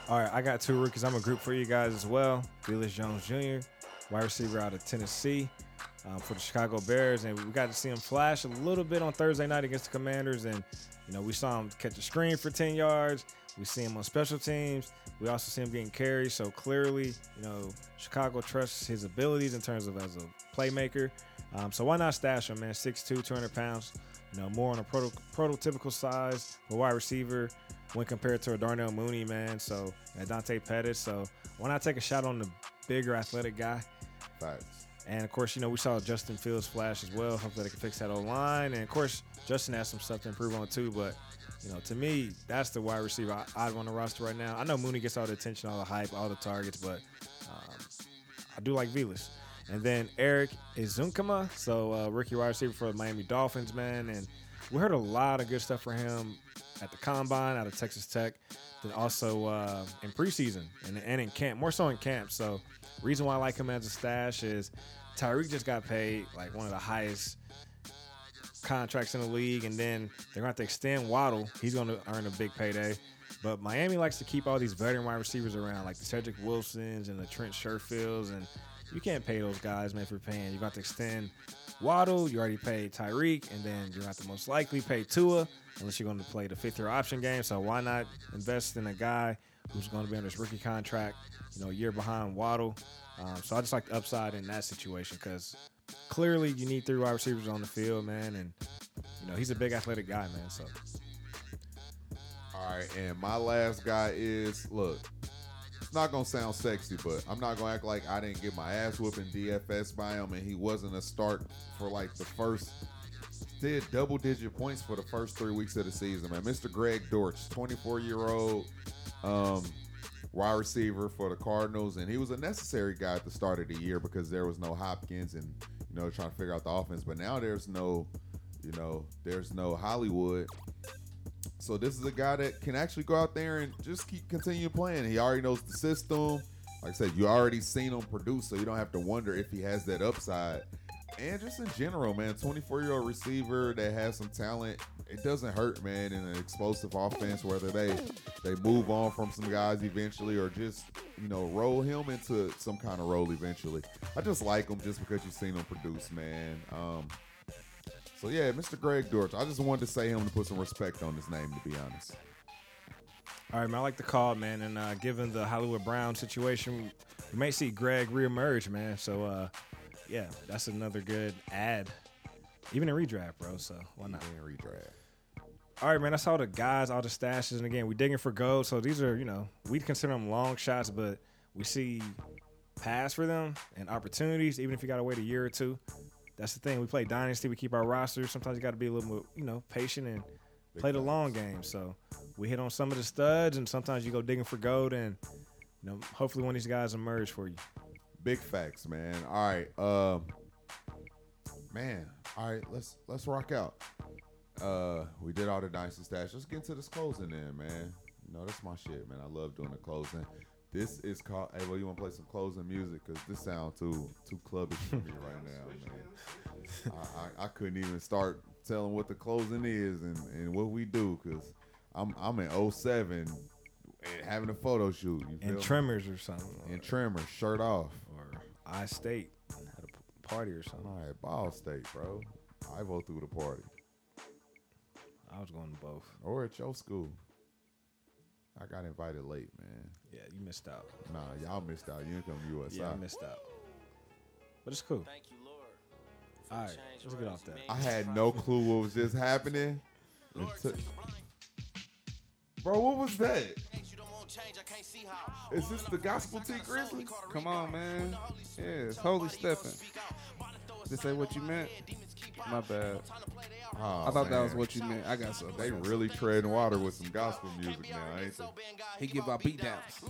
All right, I got two rookies. I'm a group for you guys as well. Velus Jones Jr., wide receiver out of Tennessee um, for the Chicago Bears, and we got to see him flash a little bit on Thursday night against the Commanders, and you know we saw him catch a screen for 10 yards. We see him on special teams. We also see him getting carries. So clearly, you know, Chicago trusts his abilities in terms of as a playmaker. Um, so why not stash him, man? 6'2", 200 pounds. You know, more on a proto- prototypical size for wide receiver when compared to a Darnell Mooney, man. So and Dante Pettis. So why not take a shot on the bigger athletic guy?
Facts.
And of course, you know, we saw Justin Fields flash as well. Hopefully they can fix that O line. And of course, Justin has some stuff to improve on too. But, you know, to me, that's the wide receiver I, I'd want to roster right now. I know Mooney gets all the attention, all the hype, all the targets, but um, I do like Velus. And then Erik Ezukanma, so uh, rookie wide receiver for the Miami Dolphins, man. And we heard a lot of good stuff for him at the combine out of Texas Tech, then also uh, in preseason and, and in camp, more so in camp. So, reason why I like him as a stash is Tyreek just got paid like one of the highest contracts in the league, and then they're going to have to extend Waddle. He's going to earn a big payday. But Miami likes to keep all these veteran wide receivers around, like the Cedric Wilsons and the Trent Sherfields, and you can't pay those guys, man, for paying. You got to extend Waddle. You already paid Tyreek, and then you're going to most likely pay Tua, unless you're going to play the fifth year option game. So why not invest in a guy who's going to be on his rookie contract, you know, a year behind Waddle? Um, so I just like the upside in that situation because clearly you need three wide receivers on the field, man, and you know he's a big athletic guy, man. So
All right, and my last guy is look. It's not gonna sound sexy, but I'm not gonna act like I didn't get my ass whooping DFS by him, and he wasn't a start for like the first. Did double digit points for the first three weeks of the season, man. Mr. Greg Dortch, 24 year old um, wide receiver for the Cardinals, and he was a necessary guy at the start of the year because there was no Hopkins and you know trying to figure out the offense. But now there's no, you know, there's no Hollywood. So this is a guy that can actually go out there and just keep continue playing. He already knows the system. Like I said, you already seen him produce, so you don't have to wonder if he has that upside. And just in general, man, 24 year old receiver that has some talent. It doesn't hurt, man, in an explosive offense. Whether they they move on from some guys eventually, or just you know roll him into some kind of role eventually. I just like him just because you've seen him produce, man. Um, so yeah, Mr. Greg Dortch. I just wanted to say him to put some respect on his name, to be honest.
all right, man, I like the call, man, and uh, given the Hollywood Brown situation, we may see Greg reemerge, man. So uh, yeah, that's another good ad, even in redraft, bro. So why not?
And redraft.
All right, man. That's all the guys, all the stashes, and again, we digging for gold. So these are, you know, we consider them long shots, but we see paths for them and opportunities, even if you got to wait a year or two. That's the thing. We play dynasty. We keep our roster. Sometimes you got to be a little more, you know, patient and play the long game. So we hit on some of the studs, and sometimes you go digging for gold, and you know, hopefully one of these guys emerge for you.
Big facts, man. All right, um, man. All right, let's let's rock out. Uh, we did all the dynasty stash. Let's get into this closing, then, man. You know, that's my shit, man. I love doing the closing. This is called. Hey, well, you want to play some closing music? Cause this sounds too too clubbish for me right now, man. I, I, I couldn't even start telling what the closing is and, and what we do, cause I'm I'm in 07 and having a photo shoot. You feel
And
me?
Tremors or something,
and trimmer, shirt off.
or I State at a p- party or something.
All right, Ball State, bro. I go through the party.
I was going to both.
Or at your school. I got invited late, man.
Yeah, you missed out.
Nah, y'all missed out. You didn't come to USI.
Yeah, I missed out. But it's cool. Thank you, Lord. All right, let's get off that.
I had no clue what was just happening. until- Bro, what was that? Is this the Gospel T Grizzly?
Come on, man. Yeah, it's holy stepping. Did say what you meant? My bad.
Oh,
I thought that was what you meant. I got something.
They really treading water with some gospel music now, ain't they?
He give out beat downs.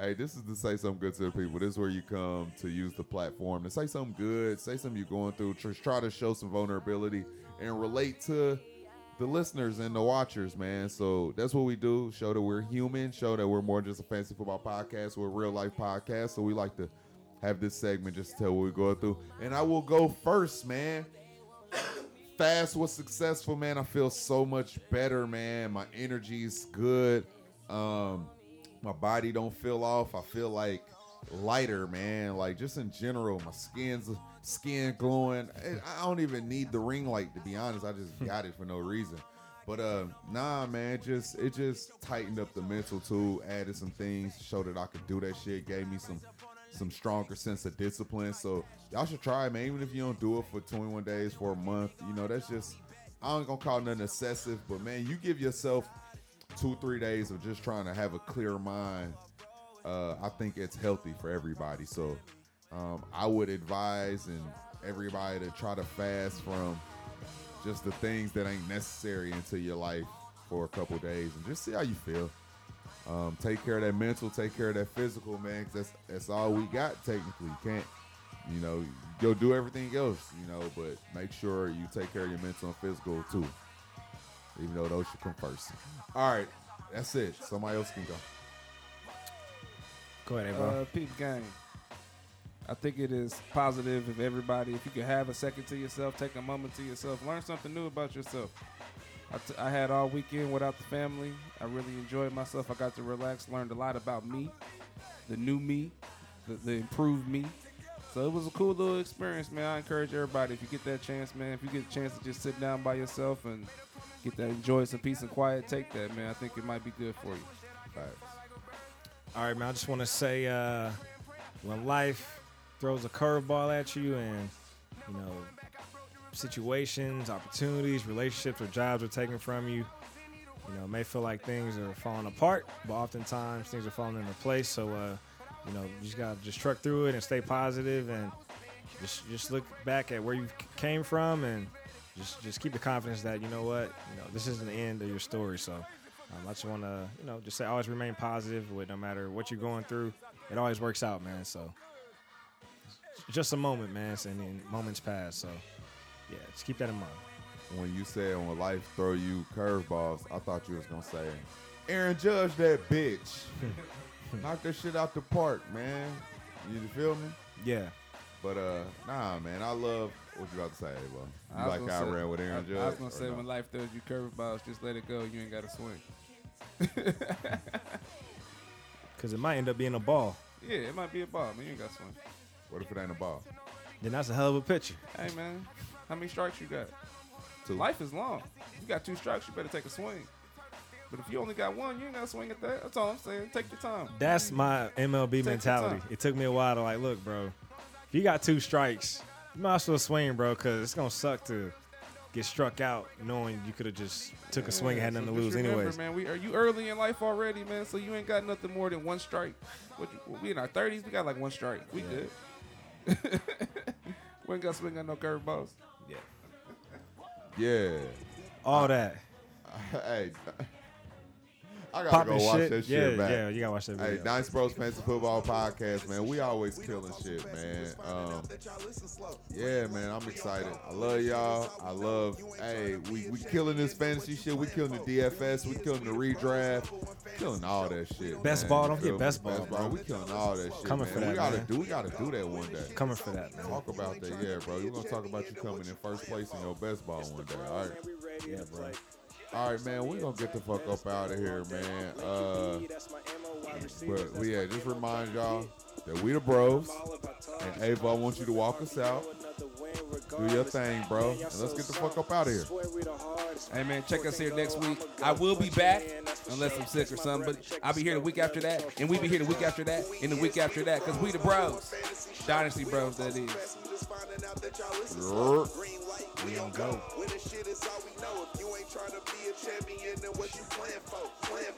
Hey, this is to say something good to the people. This is where you come to use the platform to say something good, say something you're going through, try to show some vulnerability and relate to the listeners and the watchers, man. So that's what we do. Show that we're human, show that we're more just a fancy football podcast, we're a real life podcast. So we like to have this segment just to tell what we're going through. And I will go first, man. Fast was successful, man. I feel so much better, man. My energy's good. Um, my body don't feel off. I feel like lighter, man. Like just in general, my skin's skin glowing. I don't even need the ring light to be honest. I just got it for no reason. But uh, nah, man. Just it just tightened up the mental too. Added some things, showed that I could do that shit. Gave me some some stronger sense of discipline. So y'all should try it, man. Even if you don't do it for 21 days for a month, you know that's just I ain't gonna call nothing excessive. But man, you give yourself two three days of just trying to have a clear mind. Uh, I think it's healthy for everybody. So um, I would advise and everybody to try to fast from just the things that ain't necessary into your life for a couple days and just see how you feel. Um, take care of that mental, take care of that physical, man. 'cause that's that's all we got technically. You can't, you know, go do everything else, you know, but make sure you take care of your mental and physical too. Even though those should come first. All right, that's it. Somebody else can go.
Go ahead, bro.
Uh, peep game. I think it is positive if everybody, if you could have a second to yourself, take a moment to yourself, learn something new about yourself. I, t- I had all weekend without the family. I really enjoyed myself. I got to relax, learned a lot about me, the new me, the, the improved me. So it was a cool little experience, man. I encourage everybody if you get that chance, man. If you get a chance to just sit down by yourself and get that enjoy some peace and quiet, take that, man. I think it might be good for you.
Facts.
All right, man. I just want to say, uh, when life throws a curveball at you, and you know, situations, opportunities, relationships, or jobs are taken from you, you know, may feel like things are falling apart, but oftentimes things are falling into place. So, uh, you know, you just gotta just truck through it and stay positive, and just just look back at where you came from, and just just keep the confidence that you know what, you know, this isn't the end of your story. So. Um, I just want to, you know, just say always remain positive with no matter what you're going through. It always works out, man. So just a moment, man. And then moments pass. So yeah, just keep that in mind.
When you said when life throw you curveballs, I thought you was gonna say, Aaron Judge that bitch. [laughs] Knock that shit out the park, man. You feel me?
Yeah.
But uh, nah, man. I love what you about to say, bro. You
was
like how I ran with Aaron
I,
Judge?
I was gonna
or
say
no?
when life throws you curveballs, just let it go. You ain't got to swing. [laughs] [laughs]
Because it might end up being a ball.
Yeah, it might be a ball, man. You ain't got to swing.
What if it ain't a ball?
Then that's a hell of a picture.
Hey, man, how many strikes you got?
Two.
Life is long. You got two strikes, you better take a swing. But if you only got one, you ain't got to swing at that. That's all I'm saying. Take your time.
That's my MLB
your
mentality.
time.
It took me a while to like, look, bro. If you got two strikes, you might as well swing, bro, because it's gonna suck to get struck out knowing you could have just took a swing and had
Yeah,
nothing
so
to
just
lose
remember,
anyways.
man. We are you early in life already, man. So you ain't got nothing more than one strike. What you, we in our thirties, we got like one strike. We good. We ain't got to swing on no curveballs.
Yeah. Yeah.
All that. [laughs]
hey, I gotta
Popping
go watch
shit.
that shit
yeah,
back.
yeah, you gotta watch that
Hey,
video.
Nice Bros Fantasy Football Podcast, man. We always killing shit, man. Um, yeah, man, I'm excited. I love y'all. I love. Hey, we we killing this fantasy shit. We killing the DFS. We killing the redraft. Killing all that shit.
Best
man.
ball, don't
feel
forget
me?
best ball, bro.
We killing all that shit.
Coming
man.
for that,
we gotta
man.
do. We gotta do that one day.
Coming for that, man.
Talk about that, yeah, bro. We're gonna talk about you coming in first place in your best ball one day. All right.
Yeah, bro.
All right, man. We're gonna get the fuck up out of here, man. Uh, but yeah, just remind y'all that we the bros, and Avo, I want you to walk us out. Do your thing, bro, and let's get the fuck up out of here.
Hey man, check us here next week. I will be back unless I'm sick or something, but I'll be here the week after that, and we be here the week after that, and the week after that, cause we the bros, Dynasty Bros. That is.
Just finding out that y'all listen
Grr.
Green light, we on go. Winning shit is all we know. If you ain't trying to be a champion, then what you playing for? Playing